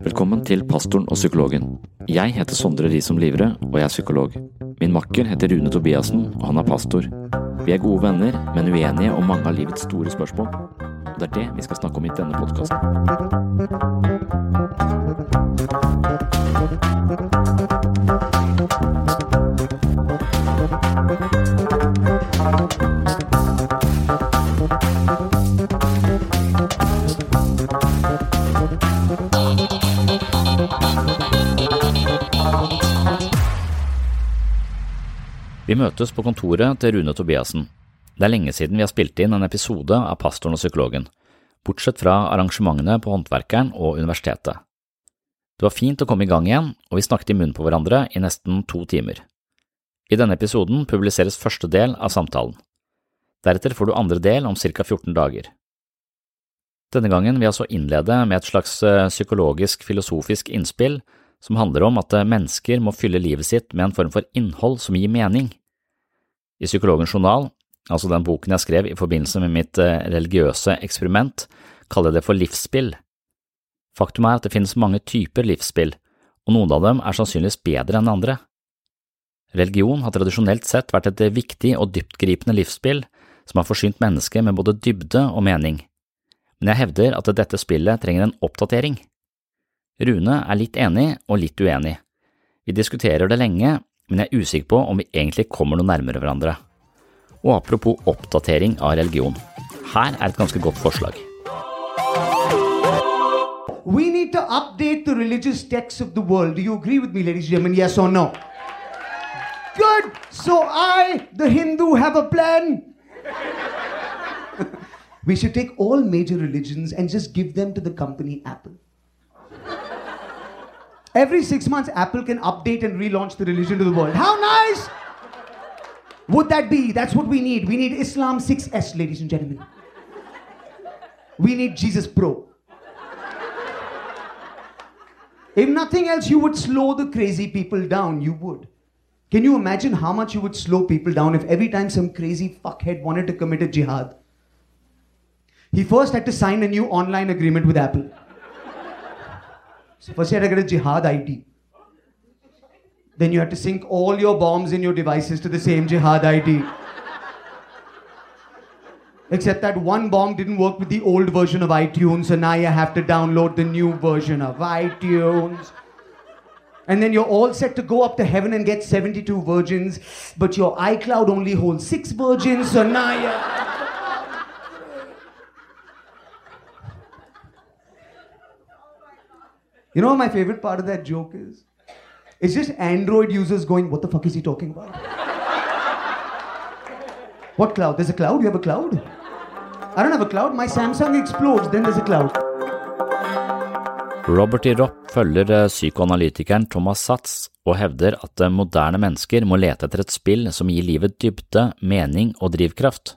Velkommen til Pastoren og psykologen. Jeg heter Sondre Risom Livre, og jeg er psykolog. Min makker heter Rune Tobiassen, og han er pastor. Vi er gode venner, men uenige om mange av livets store spørsmål. Og det er det vi skal snakke om i denne podkasten. Vi møtes på kontoret til Rune Tobiassen. Det er lenge siden vi har spilt inn en episode av Pastoren og psykologen, bortsett fra arrangementene på Håndverkeren og universitetet. Det var fint å komme i gang igjen, og vi snakket i munnen på hverandre i nesten to timer. I denne episoden publiseres første del av samtalen. Deretter får du andre del om ca 14 dager. Denne gangen vil jeg altså innlede med et slags eh, psykologisk-filosofisk innspill som handler om at eh, mennesker må fylle livet sitt med en form for innhold som gir mening. I Psykologens journal, altså den boken jeg skrev i forbindelse med mitt eh, religiøse eksperiment, kaller jeg det for livsspill. Faktum er at det finnes mange typer livsspill, og noen av dem er sannsynligvis bedre enn andre. Religion har tradisjonelt sett vært et viktig og dyptgripende livsspill som har forsynt mennesket med både dybde og mening, men jeg hevder at dette spillet trenger en oppdatering. Rune er litt enig og litt uenig. Vi diskuterer det lenge, men jeg er usikker på om vi egentlig kommer noe nærmere hverandre. Og apropos oppdatering av religion, her er et ganske godt forslag. We need to update the religious texts of the world. Do you agree with me, ladies and gentlemen? Yes or no? Good. So I, the Hindu, have a plan. we should take all major religions and just give them to the company Apple. Every six months, Apple can update and relaunch the religion to the world. How nice would that be? That's what we need. We need Islam 6S, ladies and gentlemen. We need Jesus Pro. If nothing else, you would slow the crazy people down. You would. Can you imagine how much you would slow people down if every time some crazy fuckhead wanted to commit a jihad, he first had to sign a new online agreement with Apple? So first, you had to get a jihad ID. Then you had to sync all your bombs in your devices to the same jihad ID. Except that one bomb didn't work with the old version of iTunes, so now you have to download the new version of iTunes. And then you're all set to go up to heaven and get 72 virgins, but your iCloud only holds six virgins, so now you. You know what my favorite part of that joke is? It's just Android users going, What the fuck is he talking about? what cloud? There's a cloud? You have a cloud? I don't have a cloud. My Samsung explodes, then there's a cloud. Robert E. Ropp følger eh, psykoanalytikeren Thomas Satz og hevder at eh, moderne mennesker må lete etter et spill som gir livet dybde, mening og drivkraft.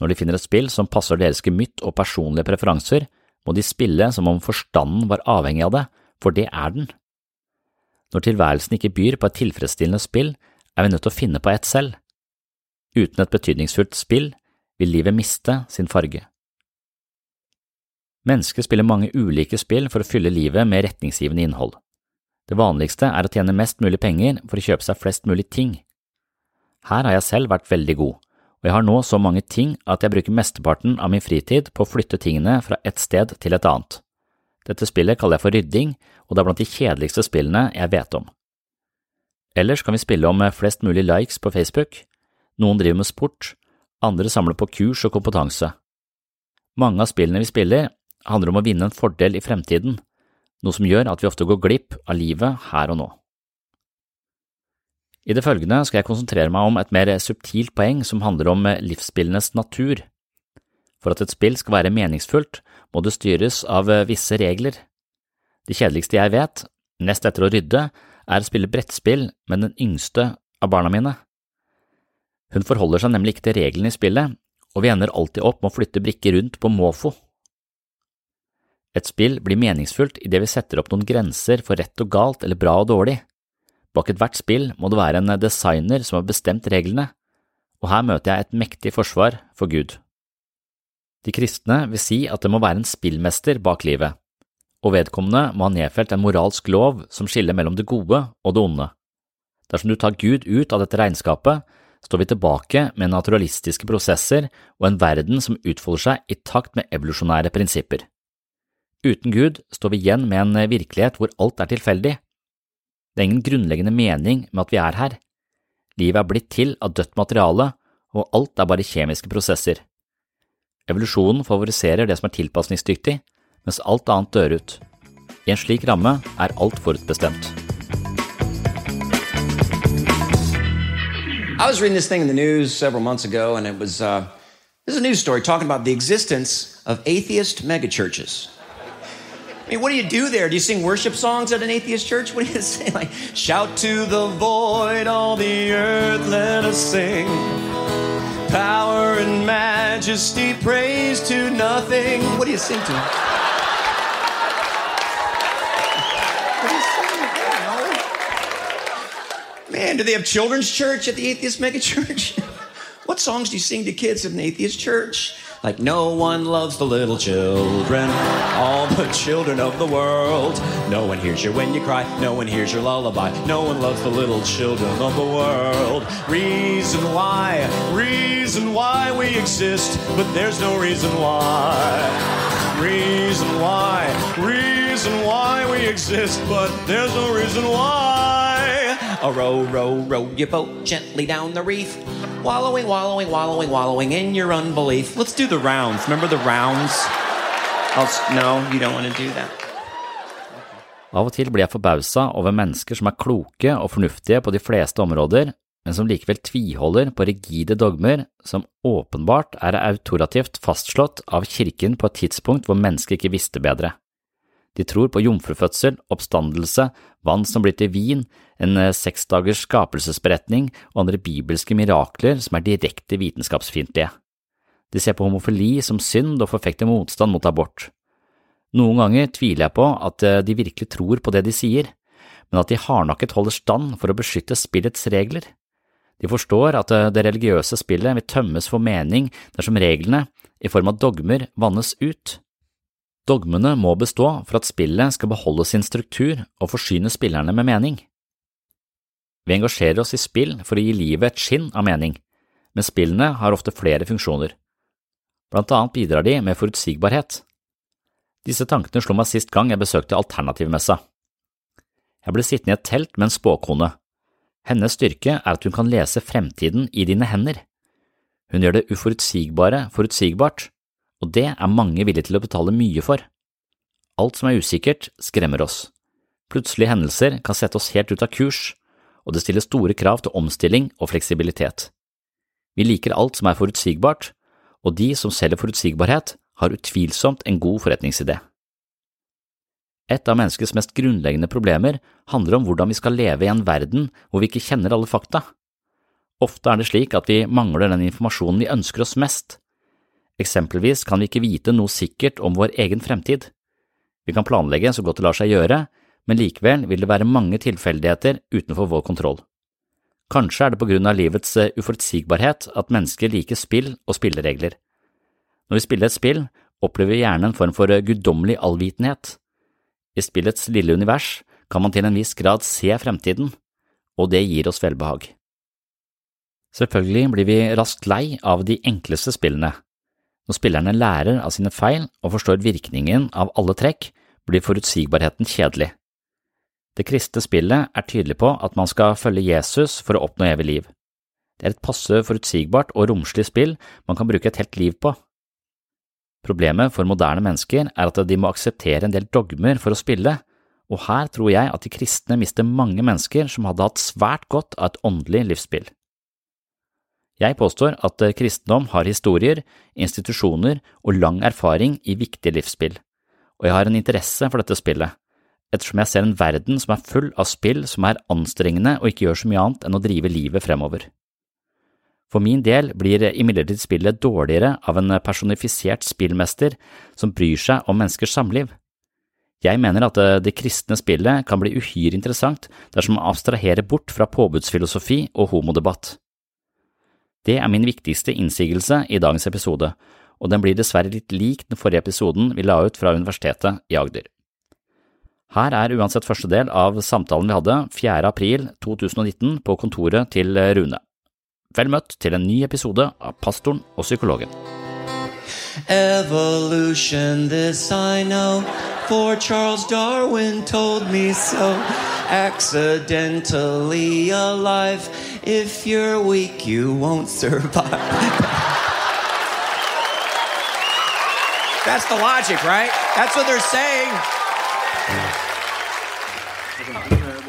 Når de finner et spill som passer deres gemytt og personlige preferanser, må de spille som om forstanden var avhengig av det, for det er den. Når tilværelsen ikke byr på et tilfredsstillende spill, er vi nødt til å finne på et selv. Uten et betydningsfullt spill vil livet miste sin farge. Mennesker spiller mange ulike spill for å fylle livet med retningsgivende innhold. Det vanligste er å tjene mest mulig penger for å kjøpe seg flest mulig ting. Her har jeg selv vært veldig god, og jeg har nå så mange ting at jeg bruker mesteparten av min fritid på å flytte tingene fra et sted til et annet. Dette spillet kaller jeg for rydding, og det er blant de kjedeligste spillene jeg vet om. Ellers kan vi spille om flest mulig likes på Facebook, noen driver med sport, andre samler på kurs og kompetanse. Mange av spillene vi spiller, handler om å vinne en fordel i fremtiden, noe som gjør at vi ofte går glipp av livet her og nå. I det følgende skal jeg konsentrere meg om et mer subtilt poeng som handler om livsspillenes natur. For at et spill skal være meningsfullt, må det styres av visse regler. Det kjedeligste jeg vet, nest etter å rydde, er å spille brettspill med den yngste av barna mine. Hun forholder seg nemlig ikke til reglene i spillet, og vi ender alltid opp med å flytte brikker rundt på måfo. Et spill blir meningsfullt idet vi setter opp noen grenser for rett og galt eller bra og dårlig. Bak ethvert spill må det være en designer som har bestemt reglene, og her møter jeg et mektig forsvar for Gud. De kristne vil si at det må være en spillmester bak livet, og vedkommende må ha nedfelt en moralsk lov som skiller mellom det gode og det onde. Dersom du tar Gud ut av dette regnskapet, står vi tilbake med naturalistiske prosesser og en verden som utfolder seg i takt med evolusjonære prinsipper. Uten Gud står vi igjen med en virkelighet hvor alt er tilfeldig. Det er ingen grunnleggende mening med at vi er her. Livet er blitt til av dødt materiale, og alt er bare kjemiske prosesser. Evolusjonen favoriserer det som er tilpasningsdyktig, mens alt annet dør ut. I en slik ramme er alt forutbestemt. I was reading this thing in the news several months ago, and it was uh, this is a news story talking about the existence of atheist megachurches. I mean, what do you do there? Do you sing worship songs at an atheist church? What do you say? Like, shout to the void, all the earth, let us sing. Power and majesty, praise to nothing. What do you sing to? You sing? I. Man, do they have children's church at the atheist megachurch? what songs do you sing to kids at an atheist church? Like, no one loves the little children, all the children of the world. No one hears you when you cry, no one hears your lullaby, no one loves the little children of the world. Reason why, reason why we exist, but there's no reason why. Reason why, reason why we exist, but there's no reason why. A row, row, row your boat gently down the reef. Wallowing, wallowing, wallowing, wallowing in your unbelief. Let's do the rounds. Remember the rounds? I'll, no, you don't want to do that. Av og til blir jeg forbausa over mennesker som er kloke og fornuftige på de fleste områder, men som likevel tviholder på rigide dogmer som åpenbart er autorativt fastslått av kirken på et tidspunkt hvor mennesket ikke visste bedre. De tror på jomfrufødsel, oppstandelse, vann som blir til vin, en eh, seksdagers skapelsesberetning og andre bibelske mirakler som er direkte vitenskapsfiendtlige. De ser på homofili som synd og forfekter motstand mot abort. Noen ganger tviler jeg på at eh, de virkelig tror på det de sier, men at de hardnakket holder stand for å beskytte spillets regler. De forstår at eh, det religiøse spillet vil tømmes for mening dersom reglene, i form av dogmer, vannes ut. Dogmene må bestå for at spillet skal beholde sin struktur og forsyne spillerne med mening. Vi engasjerer oss i spill for å gi livet et skinn av mening, men spillene har ofte flere funksjoner. Blant annet bidrar de med forutsigbarhet. Disse tankene slo meg sist gang jeg besøkte Alternativmessa. Jeg ble sittende i et telt med en spåkone. Hennes styrke er at hun kan lese fremtiden i dine hender. Hun gjør det uforutsigbare forutsigbart, og det er mange villige til å betale mye for. Alt som er usikkert, skremmer oss. Plutselige hendelser kan sette oss helt ut av kurs, og det stiller store krav til omstilling og fleksibilitet. Vi liker alt som er forutsigbart, og de som selger forutsigbarhet, har utvilsomt en god forretningsidé. Et av menneskets mest grunnleggende problemer handler om hvordan vi skal leve i en verden hvor vi ikke kjenner alle fakta. Ofte er det slik at vi mangler den informasjonen vi ønsker oss mest. Eksempelvis kan vi ikke vite noe sikkert om vår egen fremtid. Vi kan planlegge så godt det lar seg gjøre, men likevel vil det være mange tilfeldigheter utenfor vår kontroll. Kanskje er det på grunn av livets eh, uforutsigbarhet at mennesker liker spill og spilleregler. Når vi spiller et spill, opplever vi gjerne en form for eh, guddommelig allvitenhet. I spillets lille univers kan man til en viss grad se fremtiden, og det gir oss velbehag. Selvfølgelig blir vi raskt lei av de enkleste spillene. Når spillerne lærer av sine feil og forstår virkningen av alle trekk, blir forutsigbarheten kjedelig. Det kristne spillet er tydelig på at man skal følge Jesus for å oppnå evig liv. Det er et passe forutsigbart og romslig spill man kan bruke et helt liv på. Problemet for moderne mennesker er at de må akseptere en del dogmer for å spille, og her tror jeg at de kristne mister mange mennesker som hadde hatt svært godt av et åndelig livsspill. Jeg påstår at kristendom har historier, institusjoner og lang erfaring i viktige livsspill, og jeg har en interesse for dette spillet, ettersom jeg ser en verden som er full av spill som er anstrengende og ikke gjør så mye annet enn å drive livet fremover. For min del blir imidlertid spillet dårligere av en personifisert spillmester som bryr seg om menneskers samliv. Jeg mener at det kristne spillet kan bli uhyre interessant dersom man abstraherer bort fra påbudsfilosofi og homodebatt. Det er min viktigste innsigelse i dagens episode, og den blir dessverre litt lik den forrige episoden vi la ut fra Universitetet i Agder. Her er uansett første del av samtalen vi hadde 4. april 2019 på kontoret til Rune. Vel møtt til en ny episode av Pastoren og psykologen. Evolution, this I know, for Charles Darwin told me so. Accidentally alive, if you're weak, you won't survive. That's the logic, right? That's what they're saying.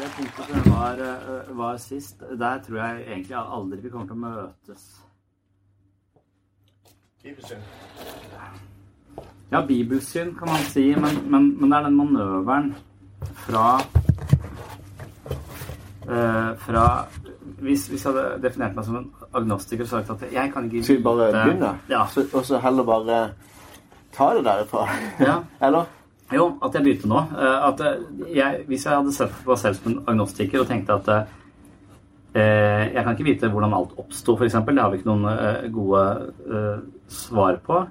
Det punktet som var, var sist, der tror jeg egentlig aldri vi kommer til å møtes. Bibelsyn. Ja, bibelsyn kan man si, men, men, men det er den manøveren fra uh, Fra hvis, hvis jeg hadde definert meg som en agnostiker og sagt at jeg kan ikke Skal vi bare begynne? Ja. Og så heller bare ta det derifra? Ja. Eller? Jo, at jeg begynte nå. Eh, At eh, jeg, hvis jeg hadde sett på meg selv som en agnostiker og tenkte at eh, jeg kan ikke vite hvordan alt oppsto, f.eks. Det har vi ikke noen eh, gode eh, svar på.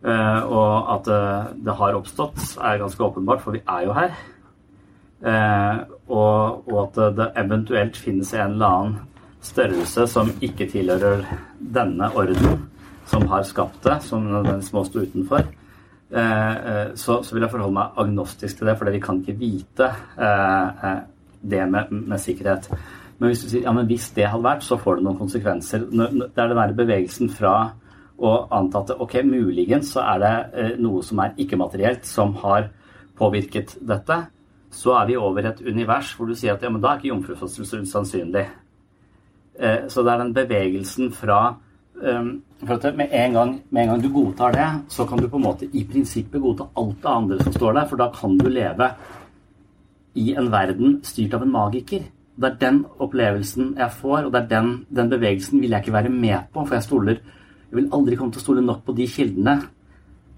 Og at det har oppstått, er ganske åpenbart, for vi er jo her. Eh, og, og at det eventuelt finnes en eller annen størrelse som ikke tilhører denne orden, som har skapt det, som nødvendigvis må stå utenfor. Eh, eh, så, så vil jeg forholde meg agnostisk til det, for vi kan ikke vite eh, det med, med sikkerhet. Men hvis du sier ja, men hvis det hadde vært, så får det noen konsekvenser. Det er den der bevegelsen fra å anta at ok, muligens så er det noe som er ikke-materielt, som har påvirket dette. Så er vi over et univers hvor du sier at ja, men da er ikke jomfrufødsel usannsynlig. Eh, Så det er den bevegelsen fra um, for at med en, gang, med en gang du godtar det, så kan du på en måte i prinsippet godta alt det andre som står der, for da kan du leve i en verden styrt av en magiker. Det er den opplevelsen jeg får, og det er den, den bevegelsen vil jeg ikke være med på, for jeg stoler Jeg vil aldri komme til å stole nok på de kildene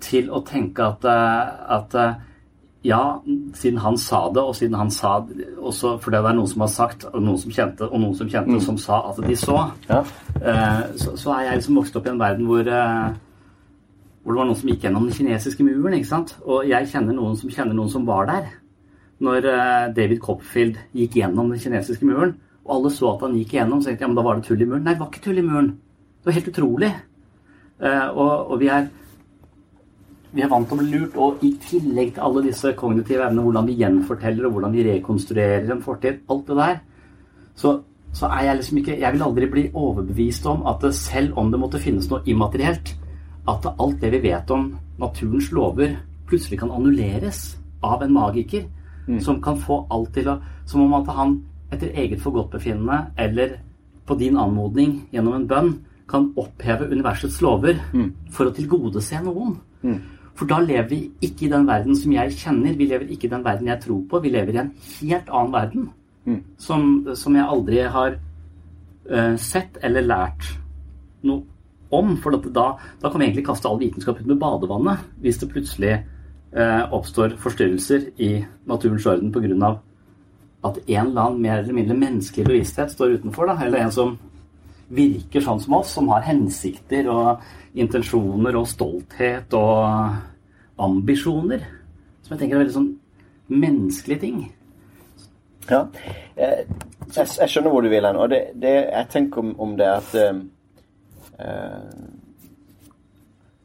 til å tenke at, eh, at eh, ja, siden han sa det, og siden han sa også fordi det er noen som har sagt, og noen som kjente, og noen som kjente, som sa at de så, Ja. eh, så, så er jeg liksom vokst opp i en verden hvor, eh, hvor det var noen som gikk gjennom den kinesiske muren. ikke sant? Og jeg kjenner noen som kjenner noen som var der. Når eh, David Copperfield gikk gjennom den kinesiske muren, og alle så at han gikk gjennom, så tenkte jeg ja, men da var det tull i muren. Nei, det var ikke tull i muren. Det var helt utrolig. Og, og vi er vi er vant til å bli lurt, og i tillegg til alle disse kognitive evnene, hvordan vi gjenforteller og hvordan vi rekonstruerer en fortid, alt det der, så, så er jeg liksom ikke Jeg vil aldri bli overbevist om at det, selv om det måtte finnes noe immaterielt, at alt det vi vet om naturens lover, plutselig kan annulleres av en magiker som kan få alt til å Som om at han etter eget forgodtbefinnende eller på din anmodning gjennom en bønn kan oppheve universets lover for å tilgodese noen. For da lever vi ikke i den verden som jeg kjenner. Vi lever ikke i den verden jeg tror på. Vi lever i en helt annen verden. Som, som jeg aldri har uh, sett eller lært noe om. For da, da kan vi egentlig kaste all vitenskap ut med badevannet hvis det plutselig uh, oppstår forstyrrelser i naturens orden pga. at en eller annen mer eller mindre menneskelig bevissthet står utenfor. Da, eller en som virker sånn som oss, som har hensikter og intensjoner og stolthet og ambisjoner. Som jeg tenker er veldig sånn menneskelige ting. Ja. Eh, Jeg, jeg skjønner hvor du vil hen. Og det, det jeg tenker om, om det, at eh, eh,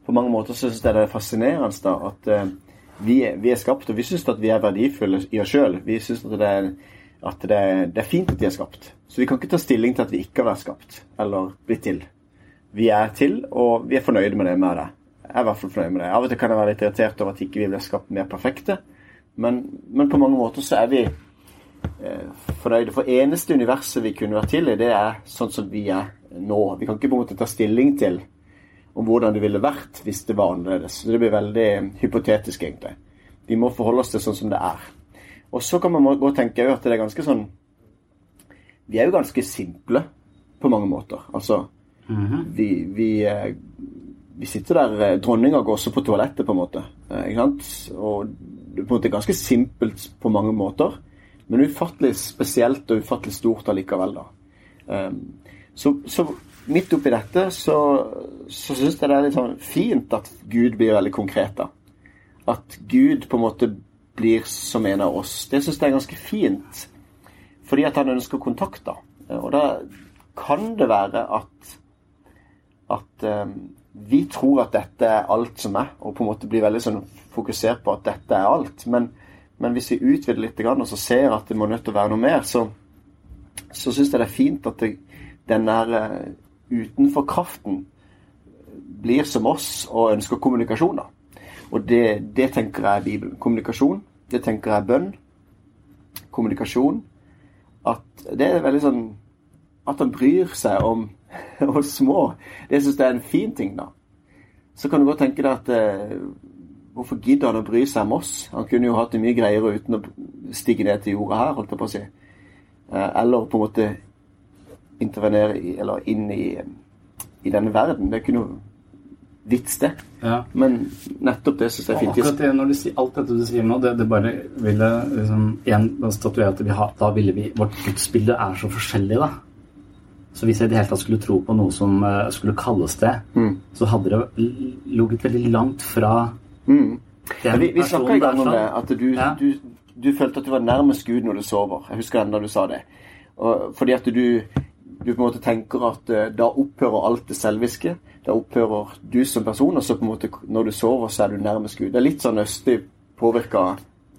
På mange måter så syns jeg det er fascinerende da, at eh, vi, vi er skapt, og vi syns at vi er verdifulle i oss sjøl. Vi syns at, det er, at det, er, det er fint at vi er skapt. Så vi kan ikke ta stilling til at vi ikke har vært skapt, eller blitt til. Vi er til, og vi er fornøyde med det med det. Jeg er i hvert fall fornøyd med det. Av og til kan jeg være litt irritert over at ikke vi ble skapt mer perfekte, men, men på mange måter så er vi eh, fornøyde. For eneste universet vi kunne vært til i, det er sånn som vi er nå. Vi kan ikke på en måte ta stilling til om hvordan det ville vært hvis det var annerledes. Så det blir veldig hypotetisk, egentlig. Vi må forholde oss til sånn som det er. Og så kan man gå og tenke at det er ganske sånn Vi er jo ganske simple på mange måter. Altså vi, vi, eh, vi sitter der eh, Dronninga går også på toalettet, på en måte. eh, Ikke sant? Og det er på en måte ganske simpelt på mange måter, men ufattelig spesielt og ufattelig stort allikevel, da. Um, så, så midt oppi dette så, så syns jeg det er litt sånn fint at Gud blir veldig konkret, da. At Gud på en måte blir som en av oss. Det syns jeg er ganske fint. Fordi at han ønsker kontakt, da. Og da kan det være at at eh, vi tror at dette er alt som er, og på en måte blir veldig sånn fokusert på at dette er alt. Men, men hvis vi utvider litt og så ser at det må nødt til å være noe mer, så, så syns jeg det er fint at det, den der uh, utenfor kraften blir som oss og ønsker kommunikasjon. da. Og det, det tenker jeg er Bibelen. Kommunikasjon. Det tenker jeg er bønn. Kommunikasjon. At det er veldig sånn At han bryr seg om oss små. Det syns jeg er en fin ting, da. Så kan du godt tenke deg at eh, Hvorfor gidder han å bry seg om oss? Han kunne jo hatt det mye greiere uten å stige ned til jorda her, holdt jeg på å si. Eh, eller på en måte intervenere i, eller inn i, i denne verden. Det kunne jo vits, det. Ja. Men nettopp det syns jeg er fint. Akkurat det, når du sier, alt dette du sier nå, det, det bare ville liksom, igjen statuere at vi har, da ville vi, vårt gudsbilde er så forskjellig, da. Så hvis jeg i det hele tatt skulle tro på noe som uh, skulle kalles det, Mm. så hadde det ligget veldig langt fra Mm. den vi vi snakka en gang om det, at du, Ja. du, du følte at du var nærmest Gud når du sover. Jeg husker enda du sa det. Og, fordi at du, du på en måte tenker at eh, da opphører alt det selviske. Da opphører du som person, og så på en måte når du sover, så er du nærmest Gud. Det er litt sånn østlig påvirka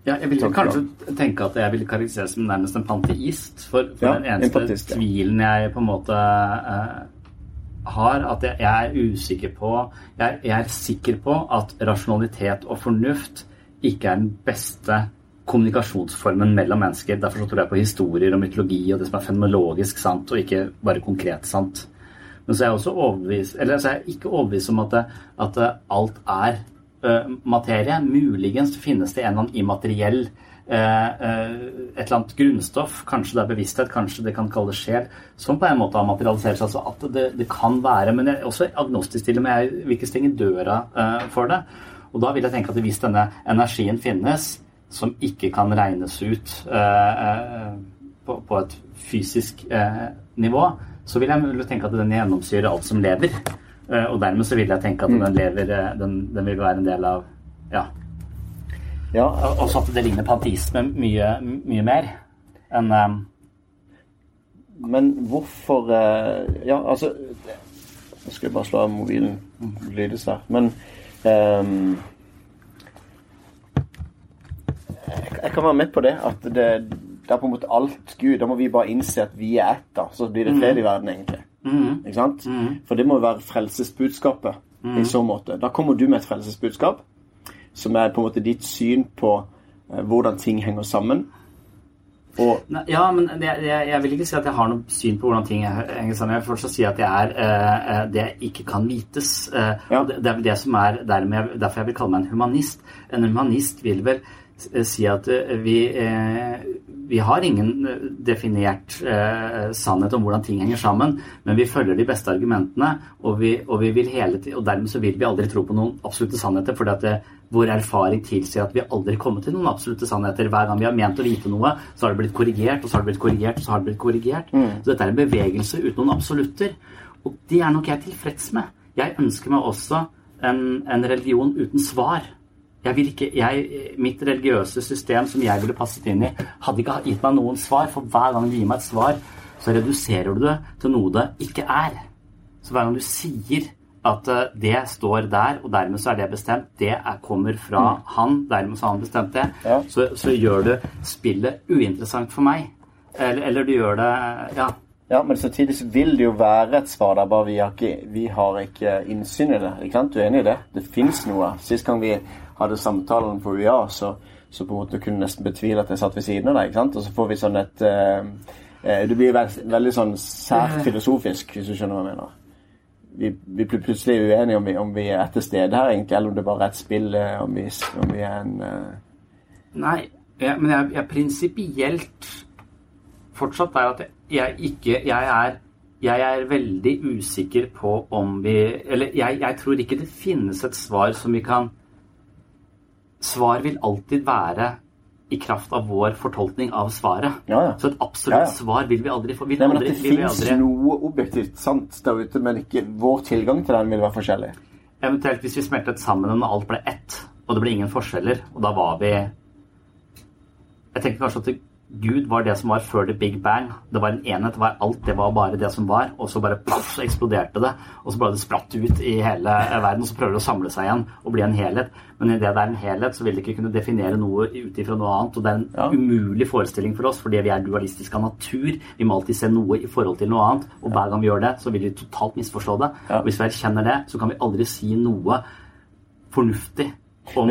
Ja, jeg ville kanskje tenke at jeg ville karakterisere som nærmest en panteist. For, for Ja, den eneste empatist, ja. tvilen jeg på en måte uh, har, at jeg, jeg er usikker på jeg, jeg er sikker på at rasjonalitet og fornuft ikke er den beste kommunikasjonsformen mellom mennesker. Derfor så tror jeg på historier og mytologi og det som er fenomenologisk sant, og ikke bare konkret sant. Men så er jeg også overbevist, eller så er jeg ikke overbevist om at, at alt er materie. Muligens finnes det en eller annen immateriell eh, eh, et eller annet grunnstoff, kanskje det er bevissthet, kanskje det kan kalles sjel, som på en måte har materialisert seg. Altså at det, det kan være, men jeg er også agnostisk til det, men jeg vil ikke stenge døra eh, for det. Og da vil jeg tenke at hvis denne energien finnes, som ikke kan regnes ut eh, eh, på, på et fysisk eh, nivå, så vil jeg tenke at den gjennomsyrer alt som lever. Eh, og dermed så vil jeg tenke at den lever eh, den, den vil være en del av Ja. Ja, Og også at det ligner panteisme mye, mye mer enn um... men hvorfor Ja, altså Nå skal jeg bare slå av mobilen. Lydes der. Men um, jeg, jeg kan være med på det. At det, det er på en måte alt Gud. Da må vi bare innse at vi er ett, da. Så blir det fred i verden, egentlig. Ikke sant? For det må være frelsesbudskapet i så måte. Da kommer du med et frelsesbudskap som er på en måte ditt syn på eh, hvordan ting henger sammen. Og Nei, Ja, men det, jeg, jeg vil ikke si at jeg har noe syn på hvordan ting henger sammen. Jeg vil fortsatt si at jeg er eh, det jeg ikke kan vites. Eh, Ja. det, det er det som er dermed derfor jeg vil kalle meg en humanist. En humanist vil vel eh, si at eh, vi, eh, vi har ingen eh, definert sannhet om hvordan ting henger sammen, men vi følger de beste argumentene, og, vi, og, vi vil hele tiden, og dermed så vil vi aldri tro på noen absolutte sannheter, fordi at det, vår erfaring tilsier at vi aldri kommer til noen absolutte sannheter. Hver gang vi har ment å vite noe, så har det blitt korrigert, og så har det blitt korrigert, og så har det blitt korrigert. Så dette er en bevegelse uten noen absolutter. Og det er nok jeg tilfreds med. Jeg ønsker meg også en, en religion uten svar. Ikke, jeg, mitt religiøse system som jeg ville passet inn i, hadde ikke gitt meg noen svar. For hver gang du gir meg et svar, så reduserer du det til noe det ikke er. Så hver gang du sier at eh, det står der, og dermed så er det bestemt, det er, kommer fra han, dermed så har han bestemt det, Ja. så, så gjør du spillet uinteressant for meg. Eller, eller du gjør det Ja. Ja, men samtidig så vil det jo være et svar der, bare vi har ikke, vi har ikke innsyn i det. ikke sant? Du er enig i det? Det fins noe. Sist gang vi hadde samtalen på UiA, så, så på en måte kunne nesten betvile at jeg satt ved siden av deg. ikke sant? Og så får vi sånn et eh, eh, Det blir veldig, veldig sånn sært filosofisk, hvis du skjønner hva jeg mener. Vi, vi blir plutselig uenige om vi, om vi er til stede her, egentlig, eller om det bare er et spill, eh, om vi, om vi er en eh, Nei, jeg, men jeg, jeg prinsipielt fortsatt er at jeg ikke Jeg er, jeg er veldig usikker på om vi Eller jeg, jeg tror ikke det finnes et svar som vi kan Svar vil alltid være i kraft av vår fortolkning av svaret. Ja, ja. Så et absolutt Ja, svar vil vi aldri få. Vil Nei, men aldri, At det fins aldri, noe objektivt sant der ute, men ikke vår tilgang til den vil være forskjellig. Eventuelt hvis vi smeltet sammen og alt ble ett, og det ble ingen forskjeller, og da var vi Jeg tenker kanskje at det, Gud var det som var før the big bang. Det var en enhet. Det var alt det var bare det som var. Og så bare poff, så eksploderte det. Og så ble det spratt ut i hele verden. Og så prøver det å samle seg igjen og bli en helhet. Men idet det er en helhet, så vil det ikke kunne definere noe ut ifra noe annet. Og det er en Ja. umulig forestilling for oss, fordi vi er dualistiske av natur. Vi må alltid se noe i forhold til noe annet. Og hver gang vi gjør det, så vil vi totalt misforstå det. Ja. Og hvis vi erkjenner det, så kan vi aldri si noe fornuftig om,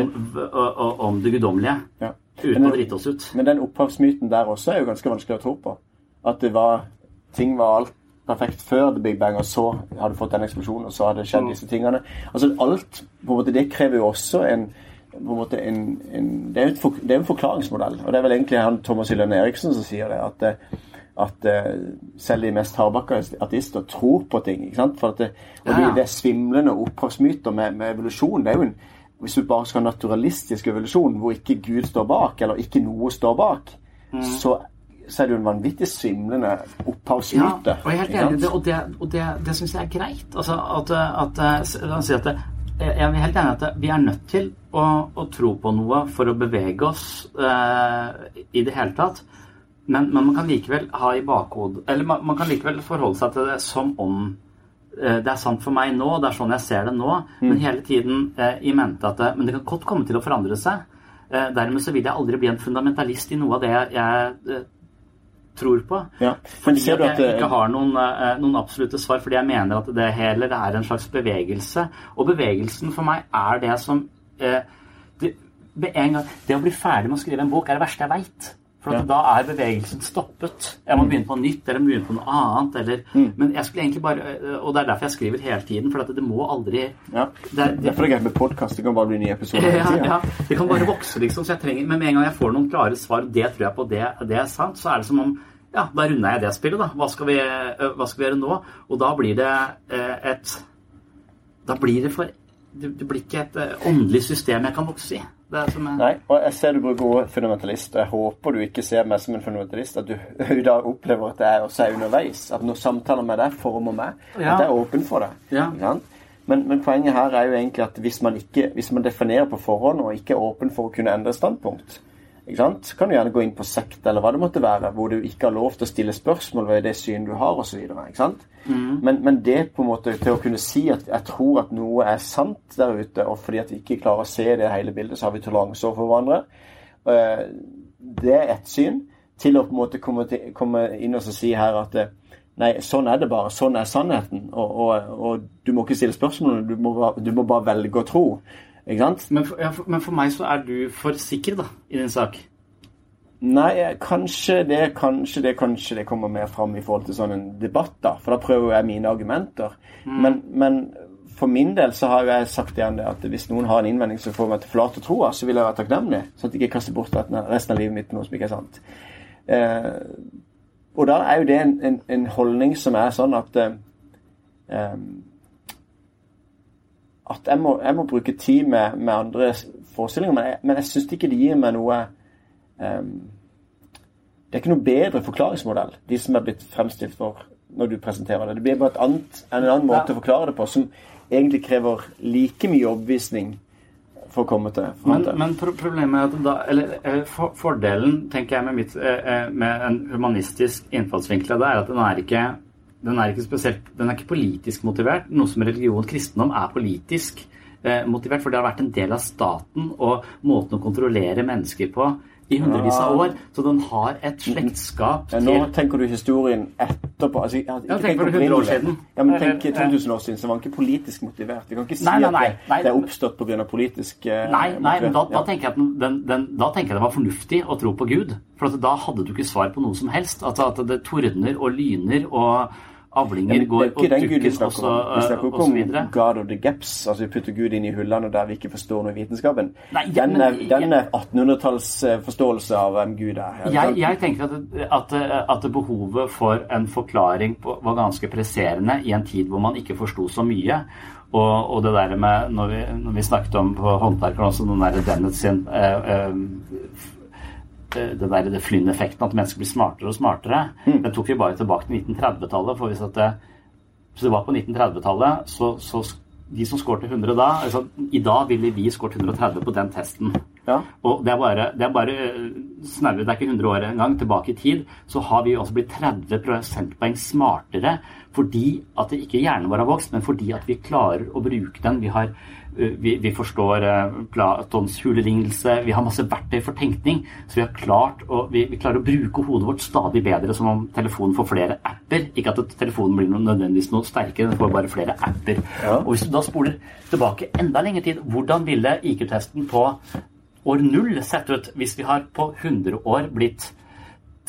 om, om det guddommelige Ja. Uten Men- å drite oss ut. Men den opphavsmyten der også er jo ganske vanskelig å tro på. At det var ting var alt perfekt før The Big Bang, og så hadde fått den eksplosjonen, og så hadde skjedd disse tingene. Altså alt på en måte, Det krever jo også en på en måte en, en, det, er for, det er en forklaringsmodell. Og det er vel egentlig han Thomas Hylland Eriksen som sier det. At, eh, at eh, selv de mest hardbakka ateister tror på ting. ikke sant? For at det, og Ja, ja. de, det er svimlende opphavsmyter med, med evolusjon. det er jo en hvis du bare skal ha naturalistisk evolusjon, hvor ikke Gud står bak, eller ikke noe står bak, så, så er det jo en vanvittig svimlende opphavsmyte. Ja, og jeg er helt enig i det, og det, og det, det syns jeg er greit. Altså, at, at, oss at jeg er helt enig i at vi er nødt til å, å tro på noe for å bevege oss eh, i det hele tatt. Men, men man kan likevel ha i bakhodet Eller man, man kan likevel forholde seg til det som om eh, det er sant for meg nå, det er sånn jeg ser det nå, Mm. men hele tiden eh, i mente at det, Men det kan godt komme til å forandre seg. Eh, dermed så vil jeg aldri bli en fundamentalist i noe av det jeg, jeg eh, tror på. Ja. Fordi jeg at ikke har noen, eh, noen absolutte svar, fordi jeg mener at det heller er en slags bevegelse. Og bevegelsen for meg er det som eh, det, en gang, det å bli ferdig med å skrive en bok er det verste jeg veit. For Ja. da er bevegelsen stoppet. Jeg må begynne på nytt, eller begynne på noe annet. Eller, Mm. Men jeg skulle egentlig bare eh, Og det er derfor jeg skriver hele tiden, for at det må aldri ja. det er- Derfor er det greit med podkast. Det kan bare bli nye episoder hele ja, ja, det kan bare vokse, liksom. Så jeg trenger, men med en gang jeg får noen klare svar, det tror jeg på, det, det er sant, så er det som om Ja, da runder jeg det spillet, da. Hva skal vi, øh, hva skal vi gjøre nå? Og da blir det eh, et Da blir det for Det, blir ikke et åndelig system jeg kan vokse i. Det er som jeg, Nei, og jeg ser du bruker ordet fundamentalist, og jeg håper du ikke ser meg som en fundamentalist. At du da opplever at jeg også er underveis. At når samtaler med deg former meg, Ja. at jeg er åpen for det. Ja. Men, men poenget her er jo egentlig at hvis man, ikke, hvis man definerer på forhånd og ikke er åpen for å kunne endre standpunkt, ikke sant? kan du gjerne gå inn på sekt eller hva det måtte være, hvor du ikke har lov til å stille spørsmål ved det syn du har, osv. Men, men det på en måte til å kunne si at jeg tror at noe er sant der ute, og fordi at vi ikke klarer å se det hele bildet, så har vi toleranse overfor hverandre. Eh, Det er ett syn. Til å på en måte komme, til, komme inn og så si her at eh, Nei, sånn er det bare. Sånn er sannheten. Og, og, og du må ikke stille spørsmål, du må, du må bare velge å tro. Ikke sant? men, for, ja, for, men for meg så er du for sikker, da, i din sak. Nei, eh, kanskje det, kanskje det, kanskje det kommer mer fram i forhold til sånn en debatt, da. For da prøver jeg mine argumenter. Men, men for min del så har jo jeg sagt igjen det at hvis noen har en innvending som får meg til å forlate troa, så vil jeg være takknemlig. Sånn at jeg ikke kaster bort resten av livet mitt på noe som ikke er sant. Eh, og da er jo det en, en, en holdning som er sånn at eh, em, At jeg må, jeg må bruke tid med, med andre forestillinger, men jeg, men jeg syns ikke det gir meg noe um, Det er ikke noe bedre forklaringsmodell, de som er blitt fremstilt for når du presenterer det. Det blir bare et annet, en annen måte å forklare det på, som egentlig krever like mye overbevisning for å komme til. Men, men problemet er at da, eller eh, for, Fordelen tenker jeg med, mitt, eh, eh, med en humanistisk innfallsvinkel det, er at den er ikke den er ikke spesielt, den er ikke politisk motivert. Noe som religion kristendom er politisk eh, motivert, for det har vært en del av staten og måten å kontrollere mennesker på i hundrevis av år. Så den har et slektskap Ja, nå tenker du historien etterpå. Altså, jeg, Ja, tenk for 100 år siden. Ja, men tenk eh, 2000 år siden, så var den ikke politisk motivert. Vi kan ikke si Nei, nei, nei, at det, det er oppstått pga. politisk eh, Nei, nei men da, da, tenker jeg at den, den, da tenker jeg det var fornuftig å tro på Gud. For at da hadde du ikke svar på noe som helst. At, at det tordner og lyner og avlinger går og snakker også. Vi snakker og ikke om. God of the gaps. Altså vi putter Gud inn i hullene der vi ikke forstår noe i vitenskapen. Nei, ja, den, men- den er 1800-tallsforståelse av hvem Gud er. Jeg, jeg tenker at, at, at behovet for en forklaring på, var ganske presserende i en tid hvor man ikke forsto så mye. Og, og det der med, når vi, når vi snakket om på håndverkeren også, den derre Dennett sin eh, eh, det der det Flynn-effekten, at mennesker blir smartere og smartere, Mm. den tok vi bare tilbake til 1930-tallet. for hvis det, Hvis det var på 1930-tallet, så, så de som skårte 100 da altså, I dag ville vi skåret 130 på den testen. Ja. Og det er bare, det er bare snarere, det er ikke 100 år engang, tilbake i tid, så har vi også blitt 30 prosentpoeng smartere fordi at det ikke hjernen vår har vokst, men fordi at vi klarer å bruke den. Vi, har, eh, vi, vi forstår eh, Platons hulelignelse, vi har masse verktøy for tenkning. Så vi har klart å, vi, vi klarer å bruke hodet vårt stadig bedre, som om telefonen får flere apper. Ikke at telefonen blir noe, nødvendigvis noe sterkere, den får bare flere apper. Ja. Og hvis du da spoler tilbake enda lenger tid, hvordan ville IQ-testen på år null sett ut hvis vi har på 100 år blitt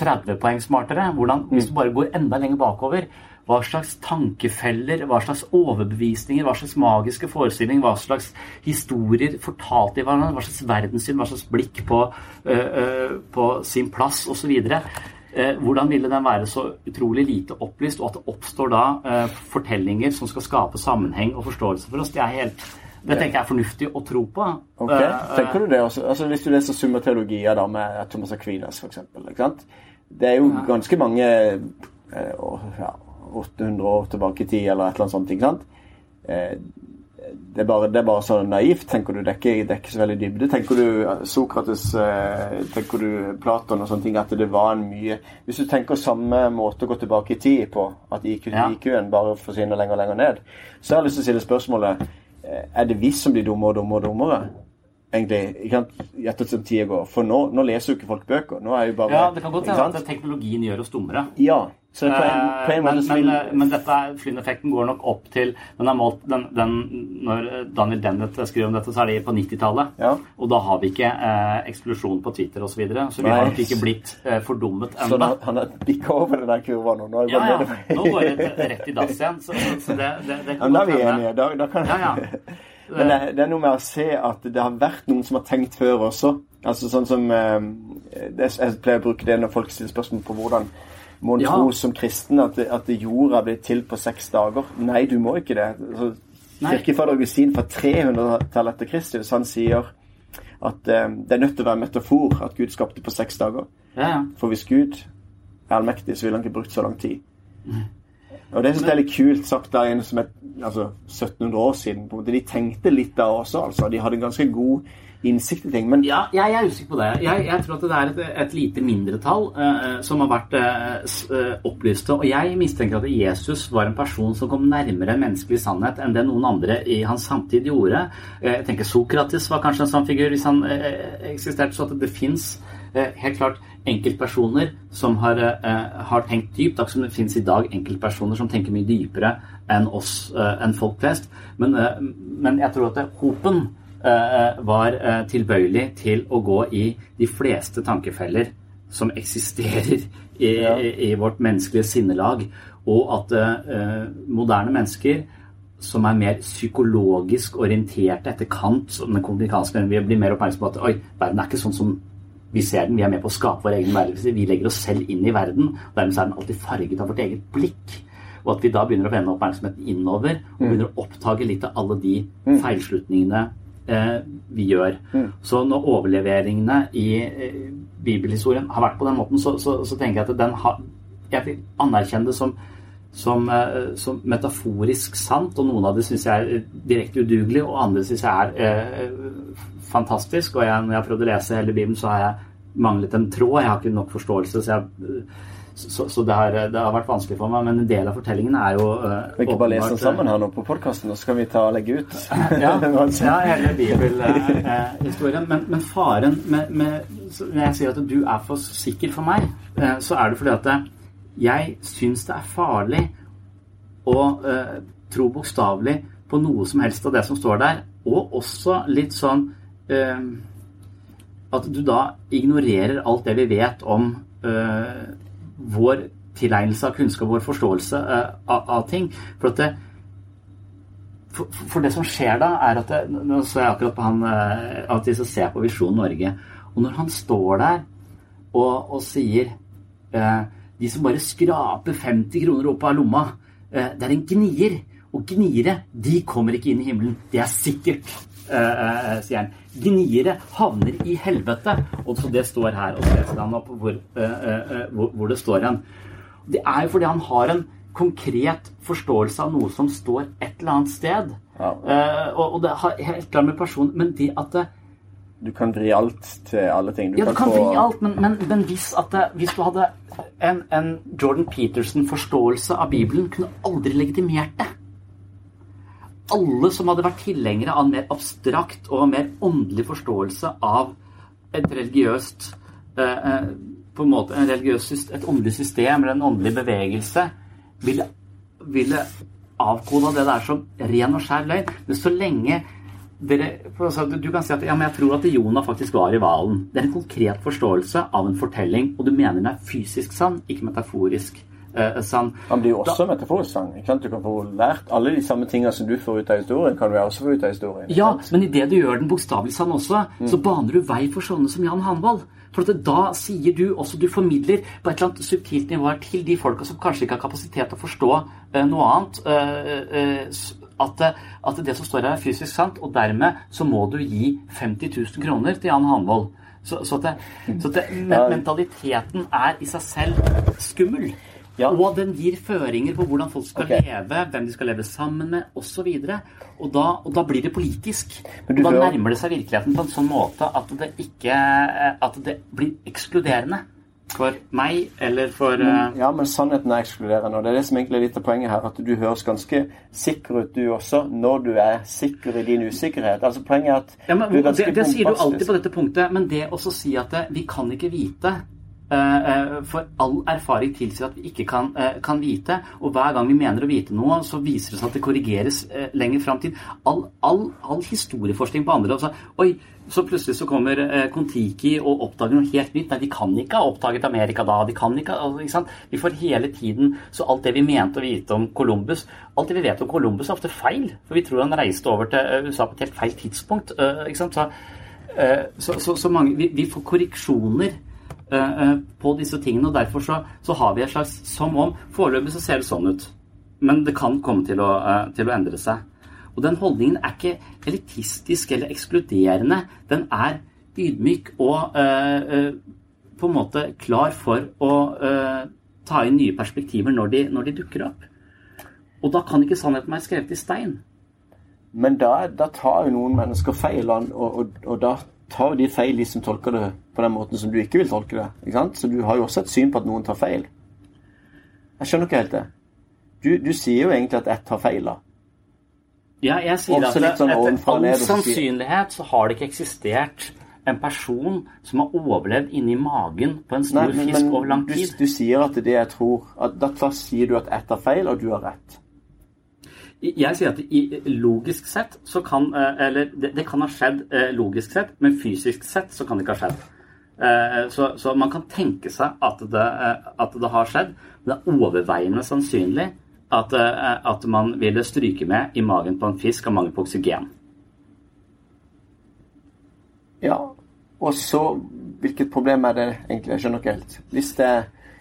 30 poeng smartere? Hvordan, hvis du bare går enda lenger bakover, hva slags tankefeller, hva slags overbevisninger, hva slags magiske forestillinger, hva slags historier fortalte de hverandre, hva slags verdenssyn, hva slags blikk på, øh, på sin plass osv. Eh, hvordan ville den være så utrolig lite opplyst, og at det oppstår da eh, fortellinger som skal skape sammenheng og forståelse for oss? Det er helt det tenker jeg er fornuftig å tro på. Ok, Eh, Tenker du det også? Altså, hvis du leser Summa Teologia da, med Thomas Aquinas, sant? Det er jo ganske mange og, ja, 800 år tilbake i tid, eller et eller annet sånt. ikke sant? Eh, det er, bare, det er bare så naivt, tenker du. Det er ikke, så veldig dybde. Tenker du Sokrates, eh, tenker du Platon og sånne ting, at det var en mye Hvis du tenker samme måte å gå tilbake i tid på, at IQ, Ja. IQ-en bare forsvinner lenger og lenger ned, så har jeg lyst til å stille spørsmålet eh, Er det vi som blir dummere og dummere og dummere? Egentlig, ikke sant, som tida går. For nå, nå leser jo ikke folk bøker. Nå er jo bare Ja, det kan godt hende at teknologien gjør oss dummere. Ja. Så på en, på en måte men, vil... men, eh, men dette Flynn-effekten går nok opp til den er målt, den, den, Når Daniel Dennett skriver om dette, så er det på 90-tallet. Ja. Og da har vi ikke eh, eksplosjon på Twitter osv. Så, videre, så vi Nei. har nok ikke blitt eh, fordummet Så da, han, har bikka over den der kurva nå. Nå Ja, ja. Nå går det rett i dass igjen. Så, så, det, det, det, kan Ja, da er vi enige. Da, da kan Ja, ja. Men det, det er noe med å se at det har vært noen som har tenkt før også. Altså sånn som eh, det, Jeg pleier å bruke det når folk stiller spørsmål på hvordan må en Ja. tro som kristen at, at jorda ble til på seks dager. Nei, du må ikke det. Altså, Kirkefader Augustin fra 300-tallet etter Kristus han sier at eh, det er nødt til å være en metafor at Gud skapte på seks dager. Ja, ja. For hvis Gud er allmektig, så ville han ikke brukt så lang tid. Og det synes jeg er litt kult sagt av en som er altså, 1700 år siden. på en måte. De tenkte litt da også, altså. De hadde en ganske god innsikt i ting. Men Ja, jeg er usikker på det. Jeg, jeg tror at det er et, et lite mindretall eh, som har vært eh, eh, opplyste. Og jeg mistenker at Jesus var en person som kom nærmere menneskelig sannhet enn det noen andre i hans samtid gjorde. Eh, jeg tenker Sokrates var kanskje en sånn figur hvis han eh, eksisterte. Så at det fins eh, helt klart enkeltpersoner som har, eh, har tenkt dypt, akkurat som det fins i dag enkeltpersoner som tenker mye dypere enn oss, eh, enn folk flest. Men, eh, men jeg tror at det, hopen eh, var eh, tilbøyelig til å gå i de fleste tankefeller som eksisterer i, Ja. i, vårt menneskelige sinnelag, og at eh, moderne mennesker som er mer psykologisk orienterte etter Kant, som den vi blir mer oppmerksom på at oi, verden er ikke sånn som vi ser den, vi er med på å skape vår egen verden. Vi legger oss selv inn i verden, og dermed er den alltid farget av vårt eget blikk. Og at vi da begynner å vende oppmerksomheten innover, og begynner å oppdage litt av alle de feilslutningene eh, vi gjør. Så når overleveringene i eh, bibelhistorien har vært på den måten, så, så, så tenker jeg at den har Jeg vil anerkjenne det som som, eh, som metaforisk sant, og noen av det syns jeg er direkte udugelig, og andre syns jeg er eh, fantastisk. Og jeg, når jeg har prøvd å lese hele Bibelen, så har jeg manglet en tråd. Jeg har ikke nok forståelse, så, jeg, så, så det, har, det har vært vanskelig for meg. Men en del av fortellingen er jo eh, kan vi ikke bare lese den sammen her nå på podkasten, og så kan vi ta og legge ut? ja, ja, hele bibelhistorien. Men, men faren med, med Når jeg sier at du er for sikker for meg, eh, så er det fordi at jeg syns det er farlig å eh, tro bokstavelig på noe som helst av det som står der, og også litt sånn eh, At du da ignorerer alt det vi vet om eh, vår tilegnelse av kunnskap, vår forståelse eh, av, av ting. For at det, for, for det som skjer da, er at det, Nå så jeg akkurat på han at de som ser på Visjon Norge. Og når han står der og, og sier eh, De som bare skraper 50 kroner opp av lomma, eh, det er en gnier. Og gniere, de kommer ikke inn i himmelen. Det er sikkert, eh, eh, sier han. Gniere havner i helvete. Og så det står her, og så han opp hvor, eh, eh, hvor, hvor det står igjen. Det er jo fordi han har en konkret forståelse av noe som står et eller annet sted. Ja. Eh, og, det har helt klart med person Men det at det, du kan vri alt til alle ting. ja, du kan vri alt, men, men, men hvis, det, hvis, du hadde en, en Jordan Peterson-forståelse av Bibelen, kunne aldri legitimert det. Alle som hadde vært tilhengere av en mer abstrakt og mer åndelig forståelse av et religiøst eh, eh på en måte en religiøs, et åndelig system eller en åndelig bevegelse, ville, ville avkoda det der som ren og skjær løgn. Men så lenge dere, du kan si at ja, jeg tror at Jonah faktisk var i hvalen. Det er en konkret forståelse av en fortelling, og du mener den er fysisk sann, ikke metaforisk eh, sann. Han blir jo også da, metaforisk sann. sant? Du kan få lært alle de samme tingene som du får ut av historien, kan du også få ut av historien. Ja, men idet du gjør den bokstavelig sann også, mm. så baner du vei for sånne som Jan Hanvold. For da sier du også Du formidler på et eller annet subtilt nivå til de folka som kanskje ikke har kapasitet til å forstå uh, noe annet. Uh, uh, at, at, det som står her, er fysisk sant, og dermed så må du gi 50 000 kroner til Jan Hanvold. Så, så, det, så det, mentaliteten er i seg selv skummel. Ja. Og den gir føringer på hvordan folk skal okay. leve, hvem de skal leve sammen med osv. Og, og, da, og da blir det politisk. Og da nærmer det seg virkeligheten på en sånn måte at det ikke at det blir ekskluderende for meg eller for uh... Ja, men sannheten er ekskluderende. Og det er det som egentlig er litt av poenget her. At du høres ganske sikker ut, du også, når du er sikker i din usikkerhet. Altså Poenget er at ja, men, du er ganske det, det sier du alltid på dette punktet, men det å si at det, vi kan ikke vite for all erfaring tilsier at vi ikke kan, uh, kan, vite. Og hver gang vi mener å vite noe, så viser det seg at det korrigeres lenger fram. All, all, all historieforskning på andre altså, Oi, så plutselig så kommer Kon-Tiki eh, og oppdager noe helt nytt. Nei, de kan ikke ha oppdaget Amerika da. de kan ikke, altså, ikke? Vi får hele tiden Så alt det vi mente å vite om Columbus Alt det vi vet om Columbus, er ofte feil. For vi tror han reiste over til eh, USA på et helt feil tidspunkt. Eh, ikke sant? Så, så, så, så mange, vi, vi, får korreksjoner på disse tingene, og derfor så, så har vi et slags Som om Foreløpig så ser det sånn ut. Men det kan komme til å, til å endre seg. Og den holdningen er ikke elitistisk eller ekskluderende. Den er ydmyk og øh, på en måte klar for å øh, ta inn nye perspektiver når de, når de, dukker opp. Og da kan ikke sannheten være skrevet i stein. Men da, da tar jo noen mennesker feil, og, og, og, da tar de feil, de som tolker det på den måten som du ikke vil tolke det. Ikke sant? Så du har jo også et syn på at noen tar feil. Jeg skjønner ikke helt det. Du, du sier jo egentlig at ett tar feil, da. Ja, jeg sier at sånn etter all sannsynlighet så har det ikke eksistert en person som har overlevd inni magen på en stor Nei, men, fisk over lang tid. Du, du, sier at det jeg tror at Da sier du at ett tar feil, og du har rett. Jeg sier at i, logisk sett så kan eh, Eller det, det, kan ha skjedd eh, logisk sett, men fysisk sett så kan det ikke ha skjedd. Eh, så, så man kan tenke seg at det, at det har skjedd, men det er overveiende sannsynlig at, at, man ville stryke med i magen på en fisk av mangel på oksygen. Ja, og så Hvilket problem er det egentlig? Jeg skjønner ikke helt. Hvis det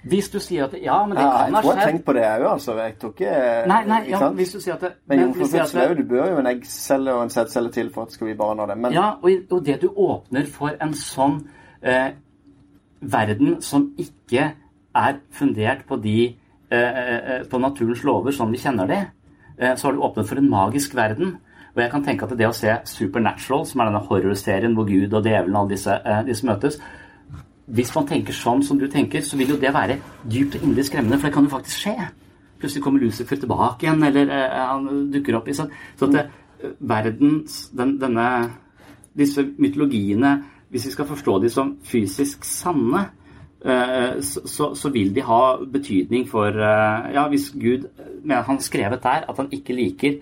hvis du sier at Ja, men det ja, kan ha skjedd. Jeg tror jeg har tenkt på det òg, altså. Jeg tror ikke Nei, nei, ja, hvis du sier at det, Men jomfrufødsel òg. Du bør jo en eggcelle og en sædcelle til for at skal vi bare nå det. Men Ja, og, og, det du åpner for en sånn eh, verden som ikke er fundert på de Eh, eh, på naturens lover sånn vi kjenner de, eh, så har du åpnet for en magisk verden. Og jeg kan tenke at det å se Supernatural, som er denne horrorserien hvor Gud og djevelen og alle disse, disse, møtes Hvis man tenker sånn som du tenker, så vil jo det være dypt og inderlig skremmende, for det kan jo faktisk skje. Plutselig kommer Lucifer tilbake igjen, eller han dukker opp i sånn. Så at det, verdens den, Denne Disse mytologiene, hvis vi skal forstå de som fysisk sanne, Eh, så, så, vil de ha betydning for eh, Ja, hvis Gud mener han skrevet der at han ikke liker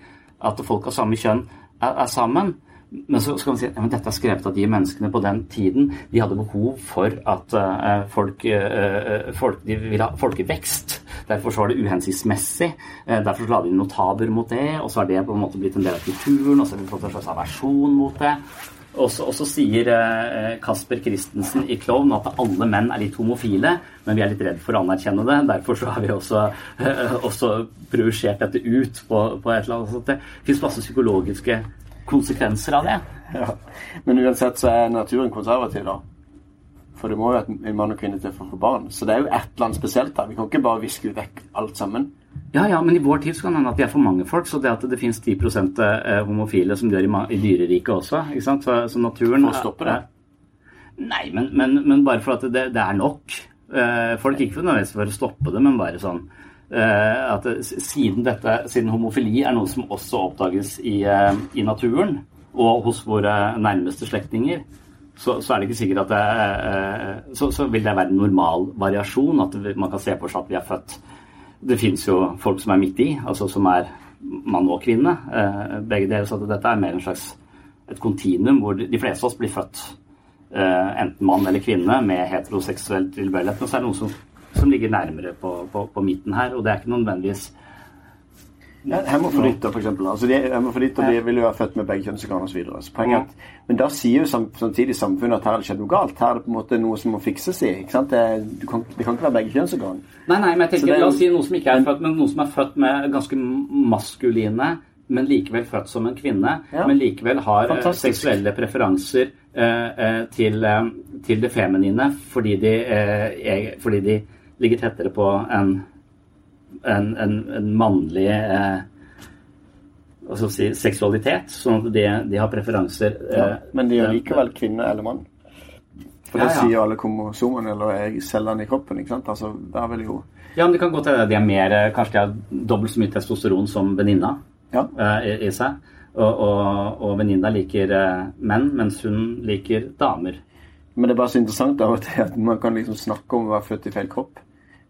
at folk av samme kjønn er, er sammen, men så skal man si at ja, dette er skrevet av de menneskene på den tiden. De hadde behov for at uh, folk, uh, folk, De ville ha folkevekst. Derfor så var det uhensiktsmessig. Uh, derfor så la de notaber mot det, og så har det på en måte blitt en del av kulturen, og så har vi fått en slags aversjon mot det. Og så sier Kasper Christensen i Klovn at alle menn er litt homofile, men vi er litt redd for å anerkjenne det. Derfor så har vi også, også projisert dette ut på, på, et eller annet sånt. Det fins masse psykologiske konsekvenser av det. Ja. Men uansett så er naturen konservativ, da. For det må jo en mann og kvinne til for å få barn. Så det er jo et eller annet spesielt der. Vi kan ikke bare viske vekk alt sammen. Ja, ja, men i vår tid så kan det hende at vi er for mange folk. Så det at det finnes 10 eh, homofile som dør i, dyreriket også, ikke sant. Så, så naturen For å stoppe det? Nei, men, men, men bare for at det, det er nok. Eh, folk ikke nødvendigvis for å stoppe det, men bare sånn at siden, dette, siden homofili er noe som også oppdages i, eh, i naturen og hos våre nærmeste slektninger, så, så er det ikke sikkert at det eh, så, så vil det være en normal variasjon. At man kan se for seg at vi er født Det fins jo folk som er midt i, altså som er mann og kvinne. eh, begge deler. Så at dette er mer en slags et kontinuum hvor de fleste av oss blir født eh, enten mann eller kvinne med heteroseksuell tilbøyelighet. Men så er det noe som, som ligger nærmere på, på, på midten her, og det er ikke nødvendigvis Hemofilitter, eksempel. Altså, hemofilitter ja. vil jo være født med begge kjønnsorgan osv. Men da sier jo samtidig samfunnet at her har det skjedd noe galt. Her er det på en måte noe som må fikses i. ikke sant? Det, du kan, det kan ikke være begge kjønnsorgan. Nei, nei, men jeg tenker, er- La oss si noe som ikke er født, men noe som er født med ganske maskuline, men likevel født som en kvinne, Ja. men likevel har eh, Fantastisk. seksuelle preferanser eh, eh, til, eh, til det feminine fordi de, eh, fordi de ligger tettere på en, en, en, en mannlig eh, si, seksualitet, sånn at de, de har preferanser Ja, eh, men de er eh, likevel kvinne eller mann. For det Ja, ja. sier jo alle kromosomene eller er cellene i kroppen. ikke sant? Altså, der vil jo Ja, men det kan godt hende de er mer eh, Kanskje de har dobbelt så mye testosteron som venninna Ja. eh, i, i seg. Og, og, og venninna liker eh, menn, mens hun liker damer. Men det er bare så interessant av og til at man kan liksom snakke om å være født i feil kropp.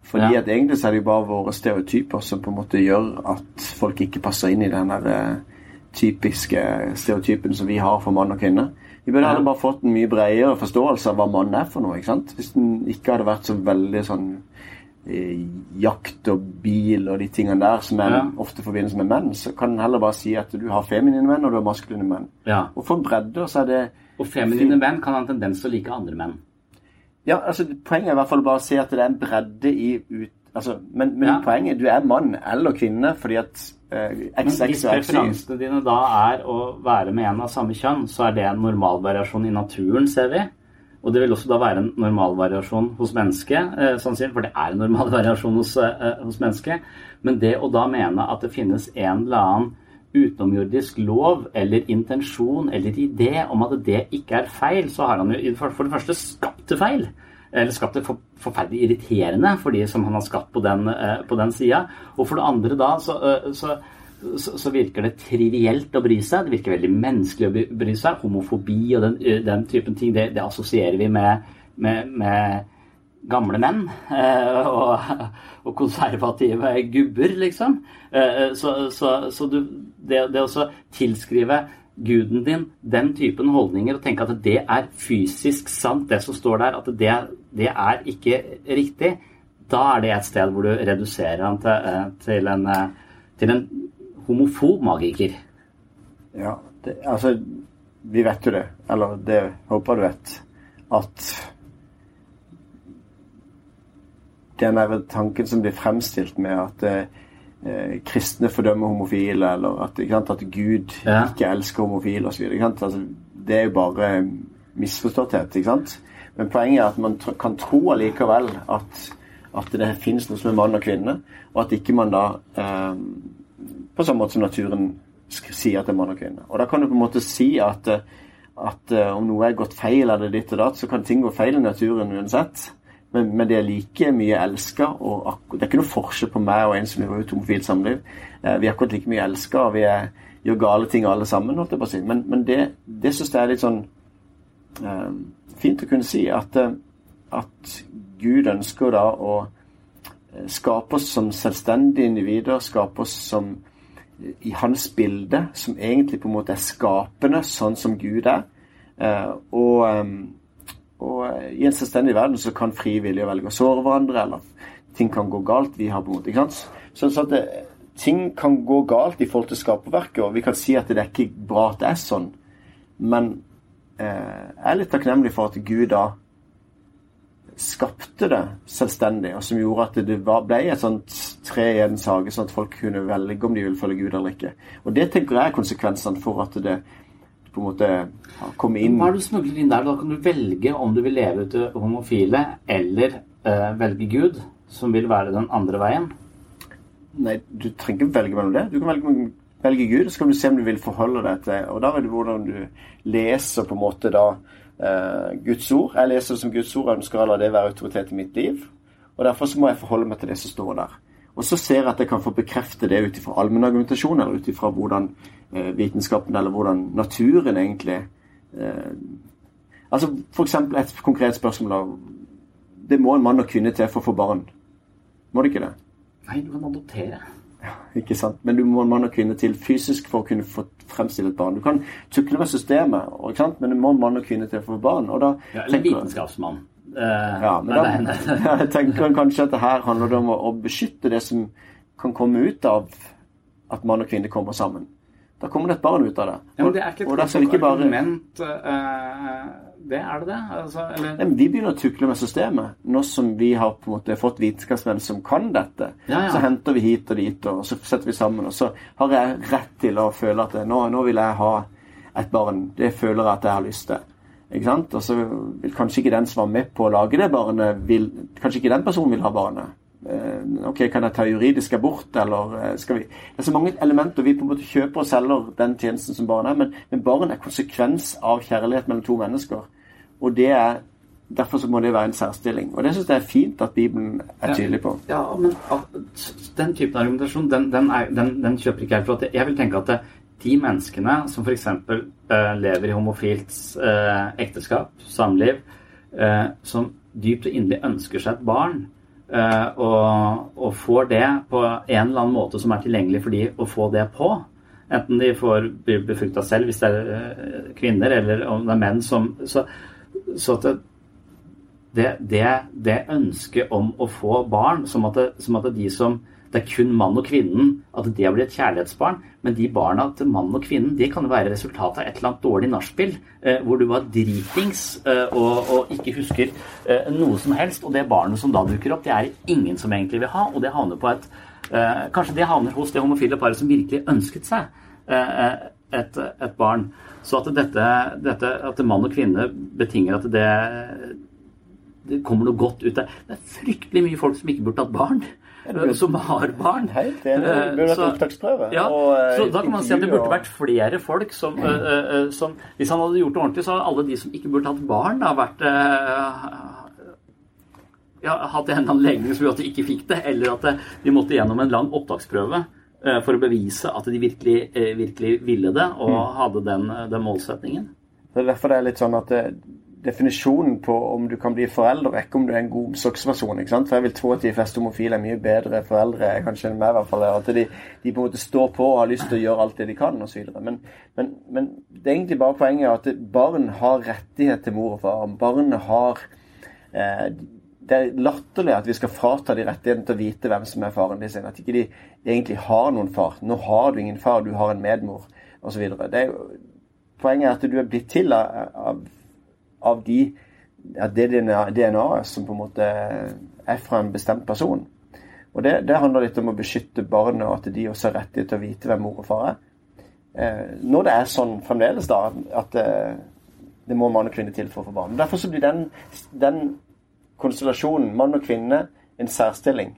Fordi Ja. at egentlig så er det jo bare våre stereotyper som på en måte gjør at folk ikke passer inn i den der eh, typiske stereotypen som vi har for mann og kvinne. Vi burde Ja. heller bare fått en mye bredere forståelse av hva mann er for noe. ikke sant? Hvis den ikke hadde vært så veldig sånn eh, jakt og bil og de tingene der som er Ja. ofte forbindes med menn, så kan den heller bare si at du har feminine menn og du har maskuline menn. Ja. Og for bredder så er det Og feminine menn kan ha en tendens til å like andre menn. Ja, altså Poenget er i hvert fall bare å se at det er en bredde i ut... Altså, men men Ja. poenget er du er mann eller kvinne fordi at eh, hvis XX og XY preferansene dine da er å være med en av samme kjønn, så er det en normalvariasjon i naturen, ser vi. Og det vil også da være en normalvariasjon hos mennesket, eh, sannsynlig, for det er en normalvariasjon hos, eh, hos mennesket. Men det å da mene at det finnes en eller annen utenomjordisk lov eller intensjon eller idé om at det ikke er feil, så har han jo for det første skapt det feil. Eller skapt det for, forferdelig irriterende for de som han har skapt på den, eh, på den sida. Og for det andre da så, eh, så, så, så virker det trivielt å bry seg. Det virker veldig menneskelig å bry seg. Homofobi og den, eh, den typen ting, det, det assosierer vi med, med, med gamle menn eh, og, og konservative gubber, liksom. Eh, Så, så, så du, det, det å tilskrive guden din den typen holdninger og tenke at det er fysisk sant, det som står der, at det, det er ikke riktig, da er det et sted hvor du reduserer han til, eh, til, en, eh, til en homofob magiker. Ja, det, altså Vi vet jo det, eller det håper du vet, at den der tanken som blir fremstilt med at eh, kristne fordømmer homofile, eller at, ikke sant, at Gud Ja. ikke elsker homofile osv. Altså, det er jo bare misforståtthet. ikke sant? Men poenget er at man tr kan tro allikevel at, at det finnes noe som er mann og kvinne, og at ikke man da eh, På samme måte som naturen sier at det er mann og kvinne. Og da kan du på en måte si at, eh, at eh, om noe er gått feil eller ditt og datt, så kan ting gå feil i naturen uansett. Men, men det er like mye elska, det er ikke noe forskjell på meg og en som lever ut homofilt samliv. Eh, vi er akkurat like mye elska, og vi er, gjør gale ting alle sammen, holdt jeg på å si. Men, men det, det syns jeg er litt sånn eh, fint å kunne si, at, eh, at Gud ønsker da å eh, skape oss som selvstendige individer, skape oss som i hans bilde, som egentlig på en måte er skapende, sånn som Gud er. Eh, og, og eh, i en selvstendig verden så kan frivillige velge å såre hverandre, eller ting kan gå galt. Vi har på en måte, ikke sant? Så, så at det, ting kan gå galt i forhold til skaperverket, og vi kan si at det er ikke bra at det er sånn. Men eh, jeg er litt takknemlig for at Gud da skapte det selvstendig, og som gjorde at det ble et sånt tre i en sage, sånn at folk kunne velge om de ville følge Gud eller ikke. Og det tenker jeg er konsekvensene for at det på en måte ja, kommer inn Hva er det du smugler inn der? Da kan du velge om du vil leve ut det homofile, eller eh, velge Gud, som vil være den andre veien. Nei, du trenger ikke velge mellom det. Du kan velge, velge Gud, så kan du se om du vil forholde deg til Og da er det hvordan du leser på en måte da eh, Guds ord. Jeg leser det som Guds ord og ønsker å la det være autoritet i mitt liv. Og derfor så må jeg forholde meg til det som står der. Og så ser jeg at jeg kan få bekrefte det ut ifra allmennargumentasjon, eller ut ifra hvordan eh, vitenskapen, eller hvordan naturen egentlig eh, Altså eksempel et konkret spørsmål av Det må en mann og kvinne til for å få barn. Må det ikke det? Nei, du kan adoptere. Ikke sant? Men du må en mann og kvinne til fysisk for å kunne få fremstille et barn. Du kan tukle med systemet, men du må en mann og kvinne til for å få barn. Og da Ja, eller en vitenskapsmann. Eh, Ja, men nei, da nei, nei. jeg tenker kanskje at det her handler det om å, beskytte det som kan komme ut av at mann og kvinne kommer sammen. Da kommer det et barn ut av det. Ja, men det er ikke et godt ikke bare argument. eh, det er det det? Altså, eller, Nei, Vi begynner å tukle med systemet. Nå som vi har på en måte fått vitenskapsmenn som kan dette, Ja, ja. så henter vi hit og dit, og så setter vi sammen. Og så har jeg rett til å føle at nå, nå vil jeg ha et barn. Det føler jeg at jeg har lyst til. Og så vil kanskje ikke den som var med på å lage det barnet, vil, kanskje ikke den personen vil ha barnet. Eh, ok, Kan jeg ta juridisk abort, eller eh, skal vi Det er så mange elementer. Vi på en måte kjøper og selger den tjenesten som barn er, men, men barn er konsekvens av kjærlighet mellom to mennesker. Og det er Derfor så må det være en særstilling. Og det syns jeg er fint at Bibelen er tydelig på. Ja, men al- den typen argumentasjon, den, den, er, den, den kjøper ikke jeg. For jeg vil tenke at det, de menneskene som f.eks. Eh, lever i homofilt eh, ekteskap, samliv, eh, som dypt og inderlig ønsker seg et barn, eh, og, og får det på en eller annen måte som er tilgjengelig for de å få det på, enten de får blir befrukta selv hvis det er eh, kvinner, eller om det er menn som Så, så at det, det, det, ønsket om å få barn, som at, det, som at de som det er kun mann og kvinnen, at det blir et kjærlighetsbarn. Men de barna til mannen og kvinnen det kan jo være resultatet av et eller annet dårlig nachspiel, eh, hvor du var dritings eh, og, og ikke husker eh, noe som helst. Og det barnet som da dukker opp, det er det ingen som egentlig vil ha, og det havner på et eh, Kanskje det havner hos det homofile paret som virkelig ønsket seg eh, et, et barn. Så at dette, dette at mann og kvinne betinger at det det kommer noe godt ut av Det er fryktelig mye folk som ikke burde hatt barn, som har barn. Helt enig. Det Eh, burde vært opptaksprøve. Ja, eh, så da kan man si at det burde vært flere folk som, eh, som Hvis han hadde gjort det ordentlig, så hadde alle de som ikke burde hatt barn, da vært ja, hatt en anledning som gjorde at de ikke fikk det, eller at de måtte gjennom en lang opptaksprøve for å bevise at de virkelig, virkelig ville det og Mm. hadde den, den målsetningen. Det er derfor det er litt sånn at det, definisjonen på om du kan bli forelder, og ikke om du er en god omsorgsperson. ikke sant? For jeg vil tro at de fleste homofile er mye bedre foreldre kanskje enn meg. i hvert fall. At de, de på en måte står på og har lyst til å gjøre alt det de kan osv. Men, men, men det er egentlig bare poenget at barn har rettighet til mor og far. Barn har eh, Det er latterlig at vi skal frata de rettigheten til å vite hvem som er faren deres. At ikke de egentlig har noen far. Nå har du ingen far, du har en medmor osv. Poenget er at du er blitt til av, av av de, det DNA-et som på en måte er fra en bestemt person. Og det, det handler litt om å beskytte barnet, og at de også har rettighet til å vite hvem mor og far er. Eh, når det er sånn fremdeles, da, at eh, det må mann og kvinne til for å få barn. Derfor så blir den, den konstellasjonen, mann og kvinne, en særstilling.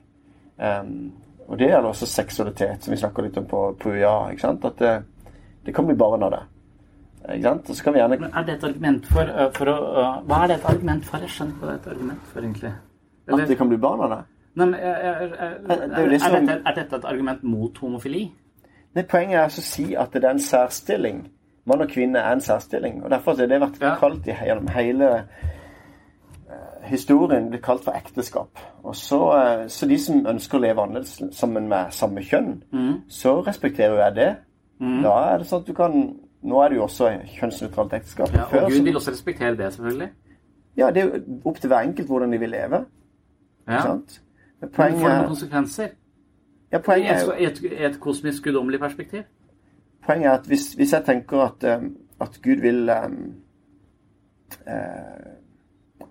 Um, og det gjelder også seksualitet, som vi snakker litt om på, på UiA. ikke sant? At det, det kan bli barn av det. Og så kan vi gjerne Men er det et argument for, øh, for å øh, Hva er det et argument for? Jeg skjønner ikke hva det er et argument for, egentlig. At det kan bli barn av det. Nei, men, er, er, er, er jo er, dette, er dette et argument mot homofili? Nei, Poenget er altså å si at det er en særstilling. Mann og kvinne er en særstilling. og Derfor har det vært Ja. kalt i, gjennom hele eh, historien blitt kalt for ekteskap. Og så, eh, så de som ønsker å leve annerledes sammen med samme kjønn, så respekterer jeg det. Da er det sånn at du kan Nå er det jo også kjønnsnøytralt ekteskap. Ja, Før og Gud så- vil også respektere det, selvfølgelig. ja, det er jo opp til hver enkelt hvordan de vil leve. Ja. Sant? Men Men får det noen er, konsekvenser? ja, poenget er, jo- i et, et, et kosmisk guddommelig perspektiv? poenget er at hvis, hvis jeg tenker at, um, at Gud vil um, uh,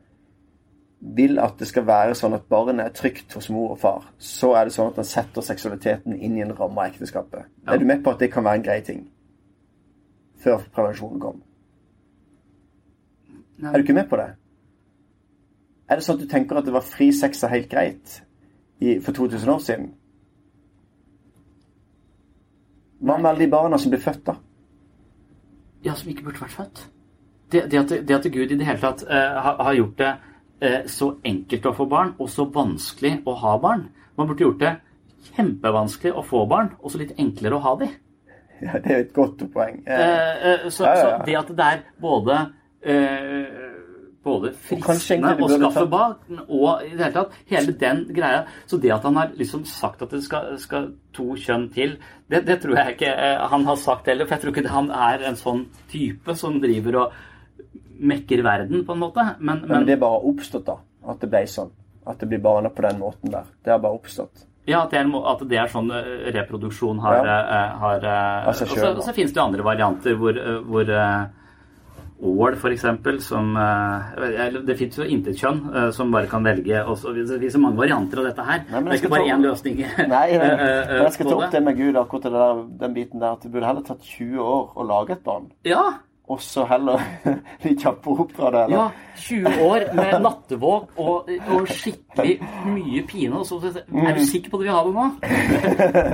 vil at det skal være sånn at barnet er trygt hos mor og far, så er det sånn at han setter seksualiteten inn i en ramme av ekteskapet. Ja. Er du med på at det kan være en grei ting? Før prevensjonen kom. Nei. Er du ikke med på det? Er det sånn at du tenker at det var fri sex er helt greit i, for 2000 år siden? Hva med alle de barna som ble født, da? Ja, som ikke burde vært født. Det, det, at, det at Gud i det hele tatt uh, har, har gjort det uh, så enkelt å få barn, og så vanskelig å ha barn. Man burde gjort det kjempevanskelig å få barn, og så litt enklere å ha de. Ja, Det er et godt poeng. Eh, Eh, så, Ja, så det at det er både eh, både fristende å skaffe bak, og i det hele tatt hele den greia Så det at han har liksom sagt at det skal, skal to kjønn til, det, det tror jeg ikke eh, han har sagt heller. For jeg tror ikke han er en sånn type som driver og mekker verden, på en måte. Men, men men det er bare oppstått, da. At det ble sånn. At det blir barna på den måten der. Det har bare oppstått. Ja, at det er, at det er sånn eh, reproduksjon har, Ja. eh, har altså, Og så, så finnes det jo andre varianter hvor, eh, hvor eh, Ål, eksempel, som eh, Det fins jo eh, som bare kan velge. også. det finnes jo mange varianter av dette her. Nei, det er ikke bare ta- én løsning. Nei, eh, men, eh, men jeg skal ta opp det med Gud, akkurat den biten der. At det burde heller tatt 20 år å lage et barn. Ja, Og så heller litt kjappere opp fra det. eller? ja, 20 år med nattevåk og, og skikkelig mye pine. Og så, er du sikker på at du vil ha det nå?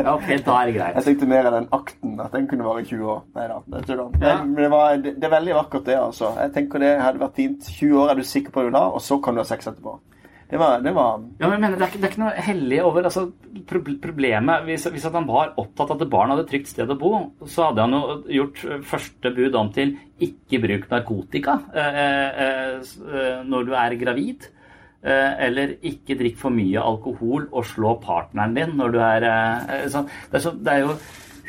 Ja, ok, da er det greit. Jeg tenkte mer av den akten, at den kunne vare i 20 år. Nei da, det er tull. Ja. Men det, var, det, det er veldig vakkert, det, altså. Jeg tenker det hadde vært fint. 20 år er du sikker på det da, og så kan du ha sex etterpå. Det var, det var Ja, men jeg mener, det, er ikke, det er ikke noe hellig over altså, Problemet hvis, hvis han var opptatt av at barn hadde et trygt sted å bo, så hadde han jo gjort eh, første bud om til ikke bruk narkotika eh, eh, eh, når du er gravid. Eh, eller ikke drikk for mye alkohol og slå partneren din når du er eh, eh, sånn. det, er så, det er jo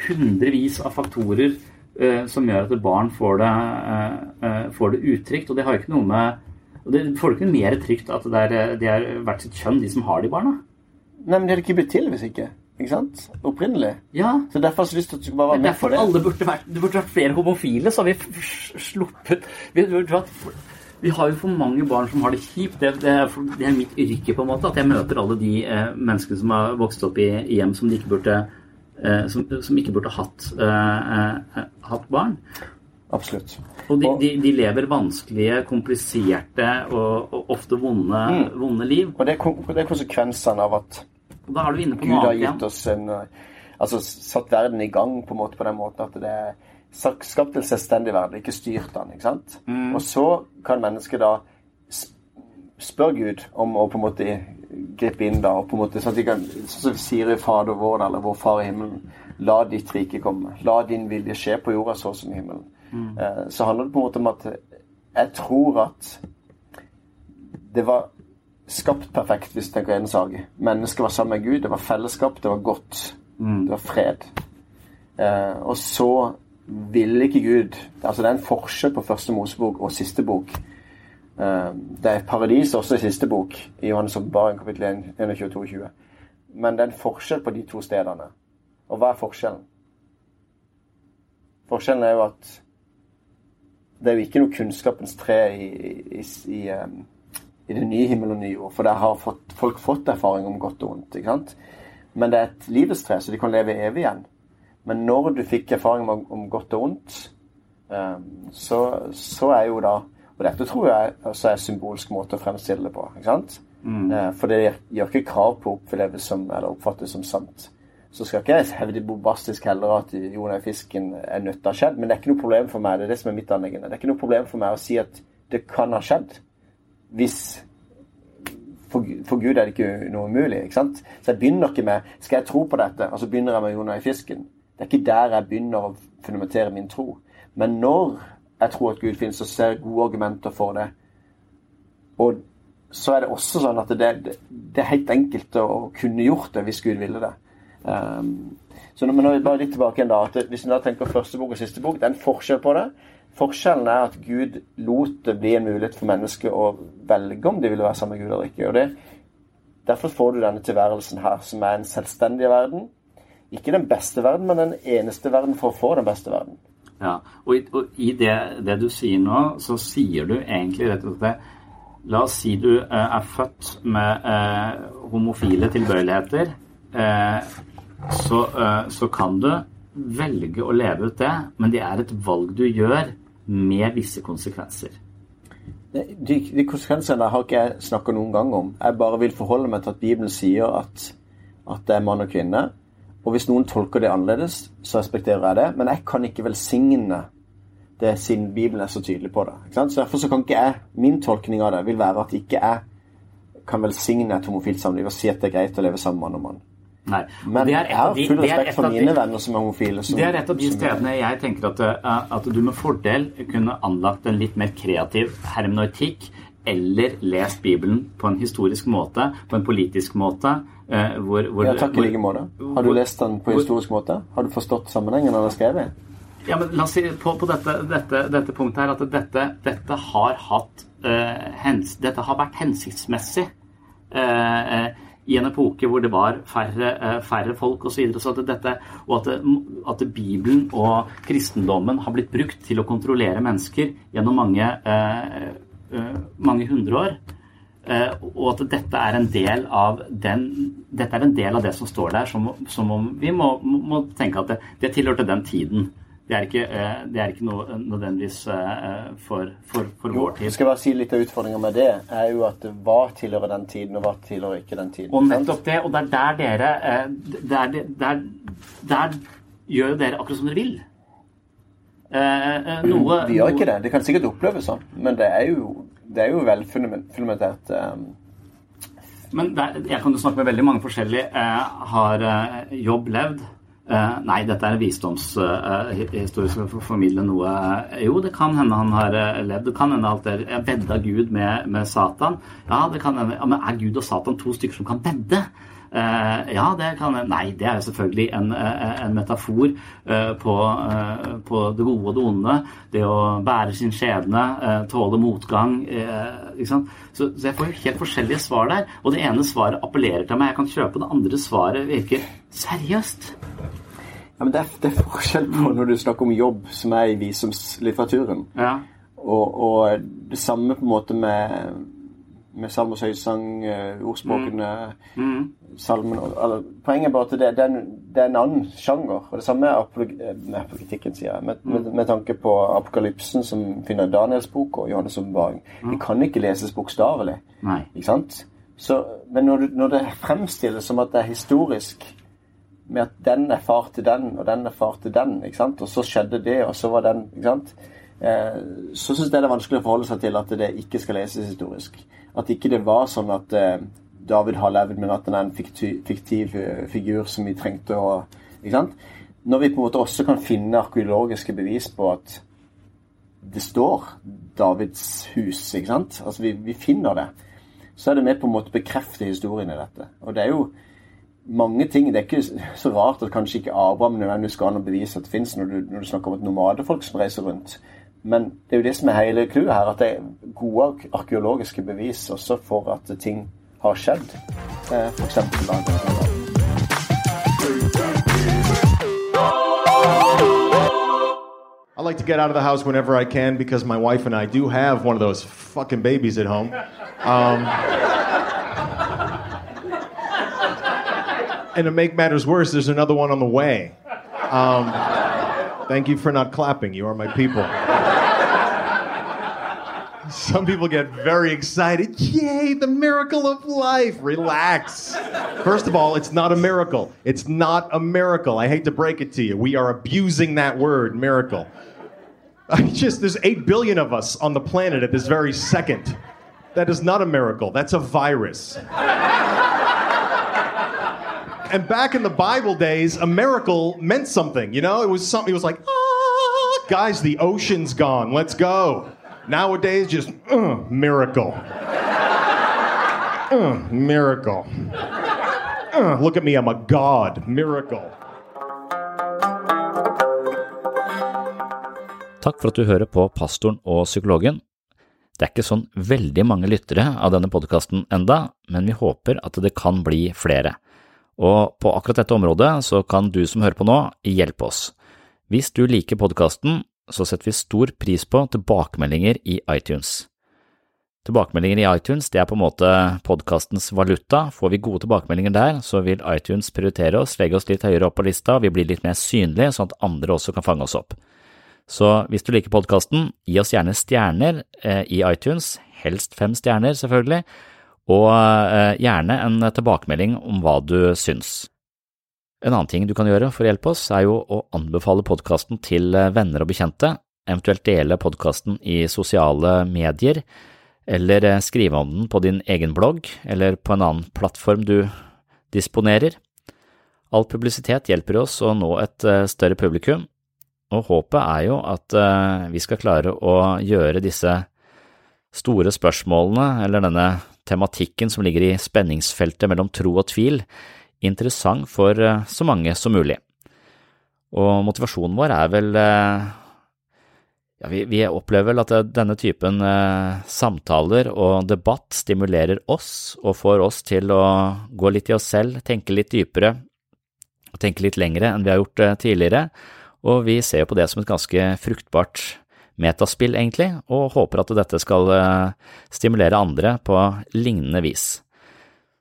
hundrevis av faktorer eh, som gjør at barn får det, eh, eh, får det utrygt. Og det har jo ikke noe med og det får du ikke mer trygt at det er, det er hvert sitt kjønn, de som har de barna. Nei, men det hadde ikke blitt til hvis ikke. Ikke sant? Opprinnelig. Ja, Så derfor har jeg så lyst til at du skal bare det være med på det. alle burde vært Det burde vært flere homofile, så har vi sluppet vi, vi har jo for mange barn som har det kjipt. Det, det, er, for- det er mitt yrke, på en måte. At jeg møter alle de eh, menneskene som har vokst opp i, i hjem som de ikke burde eh, som, som ikke burde hatt, eh, eh, hatt barn. Absolutt. Og de, de, de lever vanskelige, kompliserte og, og ofte vonde, Mm. vonde liv. Og det er, det er konsekvensene av at Gud har gitt oss en eh, Altså satt verden i gang på en måte på den måten at det er skapt en selvstendig verden, ikke styrt den. ikke sant? Og så kan mennesket da spør Gud om å på en måte gripe inn da, og på en måte sånn at de kan, sånn som sier i Fader vår, eller Vår Far i himmelen, la ditt rike komme. La din vilje skje på jorda så som i himmelen. Eh, så handler det på en måte om at jeg tror at det var skapt perfekt, hvis du tenker en sak. Mennesket var sammen med Gud, det var fellesskap, det var godt. Det var fred. Eh, og så ville ikke Gud Altså det er en forskjell på første Mosebok og siste bok. Eh, det er paradis også i siste bok, i Johannes åpenbaring kapittel 1, 21 og 22. Men det er en forskjell på de to stedene. Og hva er forskjellen? Forskjellen er jo at det er jo ikke noe kunnskapens tre i, i, i, um, i det nye himmel og nye jord. For der har fått, folk fått erfaring om godt og vondt. ikke sant? Men det er et livets tre, så de kan leve evig igjen. Men når du fikk erfaring om, om godt og vondt, um, så, så er jo da Og dette tror jeg også er en symbolsk måte å fremstille det på. ikke sant? Mm. for det gjør ikke krav på å oppleves som, eller oppfattes som sant. Så skal ikke jeg hevde bombastisk heller at Jonah fisken er nødt til å ha skjedd, men det er ikke noe problem for meg. Det er det som er mitt anliggende. Det er ikke noe problem for meg å si at det kan ha skjedd. Hvis for, for Gud er det ikke noe umulig. ikke sant? Så jeg begynner ikke med Skal jeg tro på dette? Og så begynner jeg med Jon i fisken. Det er ikke der jeg begynner å fundamentere min tro. Men når jeg tror at Gud finnes, så ser gode argumenter for det. Og så er det også sånn at det, det, det er helt enkelt å kunne gjort det hvis Gud ville det. Um, så nå, men nå er vi bare litt tilbake igjen da, at Hvis vi da tenker første bok og siste bok, det er en forskjell på det. Forskjellen er at Gud lot det bli en mulighet for mennesket å velge om de ville være sammen med Gud eller ikke. og det Derfor får du denne tilværelsen her, som er en selvstendig verden. Ikke den beste verden, men den eneste verden for å få den beste verden. Ja, og i, og i det, det du sier nå, så sier du egentlig rett og slett La oss si du eh, er født med eh, homofile tilbøyeligheter. Eh, så, eh, så kan du velge å leve ut det, men det er et valg du gjør med visse konsekvenser. De, de konsekvensene har ikke jeg snakka noen gang om. Jeg bare vil forholde meg til at Bibelen sier at, at det er mann og kvinne. Og hvis noen tolker det annerledes, så respekterer jeg det. Men jeg kan ikke velsigne det siden Bibelen er så tydelig på det. Så Derfor så kan ikke jeg Min tolkning av det vil være at ikke jeg kan velsigne et homofilt samliv og si at det er greit å leve sammen med mann og mann. Nei. Men det er jeg har full respekt for mine de- venner som er homofile. Som, Det er et av de stedene jeg tenker at, eh, at du med fordel kunne anlagt en litt mer kreativ hermeneutikk, eller lest Bibelen på en historisk måte, på en politisk måte. eh, Hvor, hvor, Ja, takk i like måte. Har du lest den på hvor- historisk måte? Har du forstått sammenhengen han har skrevet? Ja, men la oss si på, på dette, dette, dette punktet her at dette, dette har hatt eh, hens, Dette har vært hensiktsmessig eh, i en epoke hvor det var færre, eh, færre folk osv. Og, så at dette, og at, at Bibelen og kristendommen har blitt brukt til å kontrollere mennesker gjennom mange, eh, eh, mange hundre år. Eh, og at dette er en del av den dette er en del av det som står der, som, som om vi må, må tenke at det, det tilhørte den tiden. Det er ikke, eh, det er ikke noe nødvendigvis eh, for, for, for Jo, vår tid. skal jeg bare si litt av utfordringa med det, er jo at hva tilhører den tiden, og hva tilhører ikke den tiden. Og nettopp det, og det er der dere eh, der, der, der gjør dere akkurat som dere vil. Eh, eh, noe Vi gjør ikke det. Det kan sikkert oppleves sånn, men det er jo, det er jo vel fundamentert Men det, er- jeg kan jo snakke med veldig mange forskjellige. Eh, har eh, jobb levd? Eh, nei, dette er en visdomshistorie som får formidle noe eh, Jo, det kan hende han har eh, levd. Det kan hende alt det er vedda Gud med, med Satan. Ja, det kan hende. Ja, men er Gud og Satan to stykker som kan vedde? Eh, ja, det kan Nei, det er jo selvfølgelig en, eh, en metafor eh, på, på det gode og det onde. Det å bære sin skjebne, tåle motgang. ikke sant? Så, så jeg får jo helt forskjellige svar der. Og det ene svaret appellerer til meg, jeg kan kjøpe. Det andre svaret virker seriøst. ja, men det er, det er forskjell på når du snakker om jobb, som er i visumslitteraturen, Ja. og, og det samme på en måte med, med salm og søysang, ordspråkene, mm. ordspråkene, salmen eller, Poenget er bare at det, det, er en, det er en annen sjanger. Og det samme er apolog- eh, sier jeg. Med, med, med tanke på apokalypsen, som finner Daniels bok og Johannes' åpenbaring. De kan ikke leses bokstavelig. Ikke sant? Så, men når, du, når det fremstilles som at det er historisk, med at den er far til den, og den er far til den, ikke sant? og så skjedde det, og så var den ikke sant? Eh, Så syns jeg det er vanskelig å forholde seg til at det ikke skal leses historisk. At ikke det var sånn at eh, David har levd, men at han er en fiktiv, eh, figur som vi trengte å ikke sant? Når vi på en måte også kan finne arkeologiske bevis på at det står Davids hus, ikke sant? Altså vi, vi finner det så er det med på en måte å bekrefte historien i dette. Og det er jo mange ting Det er ikke så rart at kanskje ikke Abraham nødvendigvis skal an å bevise at det fins, når, når du snakker om et nomadefolk som reiser rundt. Men det er jo det som er hele clouet her, at det er gode arkeologiske bevis også for at ting har skjedd. Eh, I like to get out of the house whenever I can because my wife and I do have one of those fucking babies at home. Um, and to make matters worse, there's another one on the way. Um, thank you for not clapping. You are my people. Some people get very excited. Yay, the miracle of life. Relax. First of all, it's not a miracle. It's not a miracle. I hate to break it to you. We are abusing that word, miracle. I just, there's 8 billion of us on the planet at this very second. That is not a miracle. That's a virus. and back in the Bible days, a miracle meant something. You know, it was something, it was like, ah, guys, the ocean's gone. Let's go. Nowadays, just, uh, miracle. Uh, miracle. Uh, look at me, I'm a god. Miracle. Takk for at du hører på Pastoren og psykologen. Det er ikke sånn veldig mange lyttere av denne podkasten enda, men vi håper at det kan bli flere. Og på akkurat dette området så kan du som hører på nå, hjelpe oss. Hvis du liker podkasten, så setter vi stor pris på tilbakemeldinger i iTunes. Tilbakemeldinger i iTunes det er på en måte podkastens valuta. Får vi gode tilbakemeldinger der, så vil iTunes prioritere oss, legge oss litt høyere opp på lista, vi blir litt mer synlige, sånn at andre også kan fange oss opp. Så hvis du liker podkasten, gi oss gjerne stjerner eh, i iTunes, helst fem stjerner selvfølgelig, og eh, gjerne en tilbakemelding om hva du syns. En annen ting du kan gjøre for å hjelpe oss, er jo å anbefale podkasten til eh, venner og bekjente, eventuelt dele podkasten i sosiale medier, eller eh, skrive om den på din egen blogg eller på en annen plattform du disponerer. All publisitet hjelper oss å nå et eh, større publikum, og håpet er jo at vi skal klare å gjøre disse store spørsmålene, eller denne tematikken som ligger i spenningsfeltet mellom tro og tvil, interessant for eh, så mange som mulig. Og motivasjonen vår er vel eh, ja, vi, vi, opplever vel at denne typen eh, samtaler og debatt stimulerer oss og får oss til å gå litt i oss selv, tenke litt dypere og tenke litt lengre enn vi har gjort tidligere, og vi ser jo på det som et ganske fruktbart metaspill, egentlig, og håper at dette skal stimulere andre på lignende vis.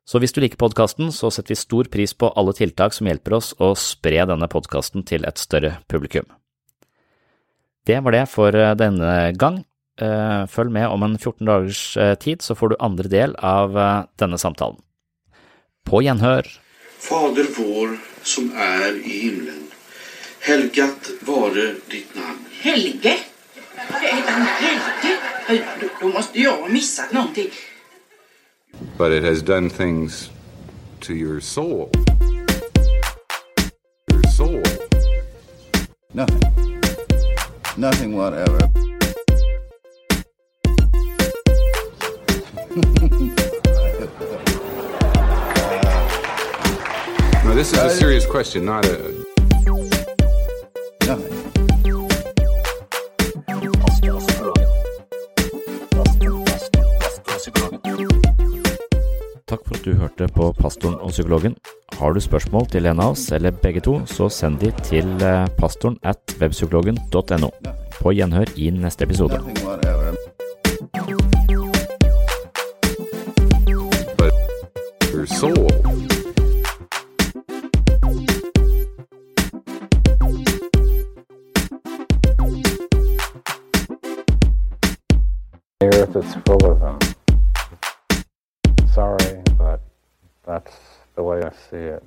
Så hvis du liker podkasten, så setter vi stor pris på alle tiltak som hjelper oss å spre denne podkasten til et større publikum. Det var det for eh, denne gang. Eh, følg med om en 14 dagers eh, tid, så får du andre del av denne samtalen. På gjenhør. Fader vår som er i himmelen. Helgat vare ditt navn. Helge? Helge? Du måste jag ha mistet någonting. But it has done things to your soul. Your soul. Nothing. Nothing whatever. no, this is a serious question, not a. du hørte på Pastoren og psykologen. Har du spørsmål til en av oss, eller begge to, så send de til eh, pastoren at webpsykologen.no. På gjenhør i neste episode. The earth is full of them sorry, that's the way I see it.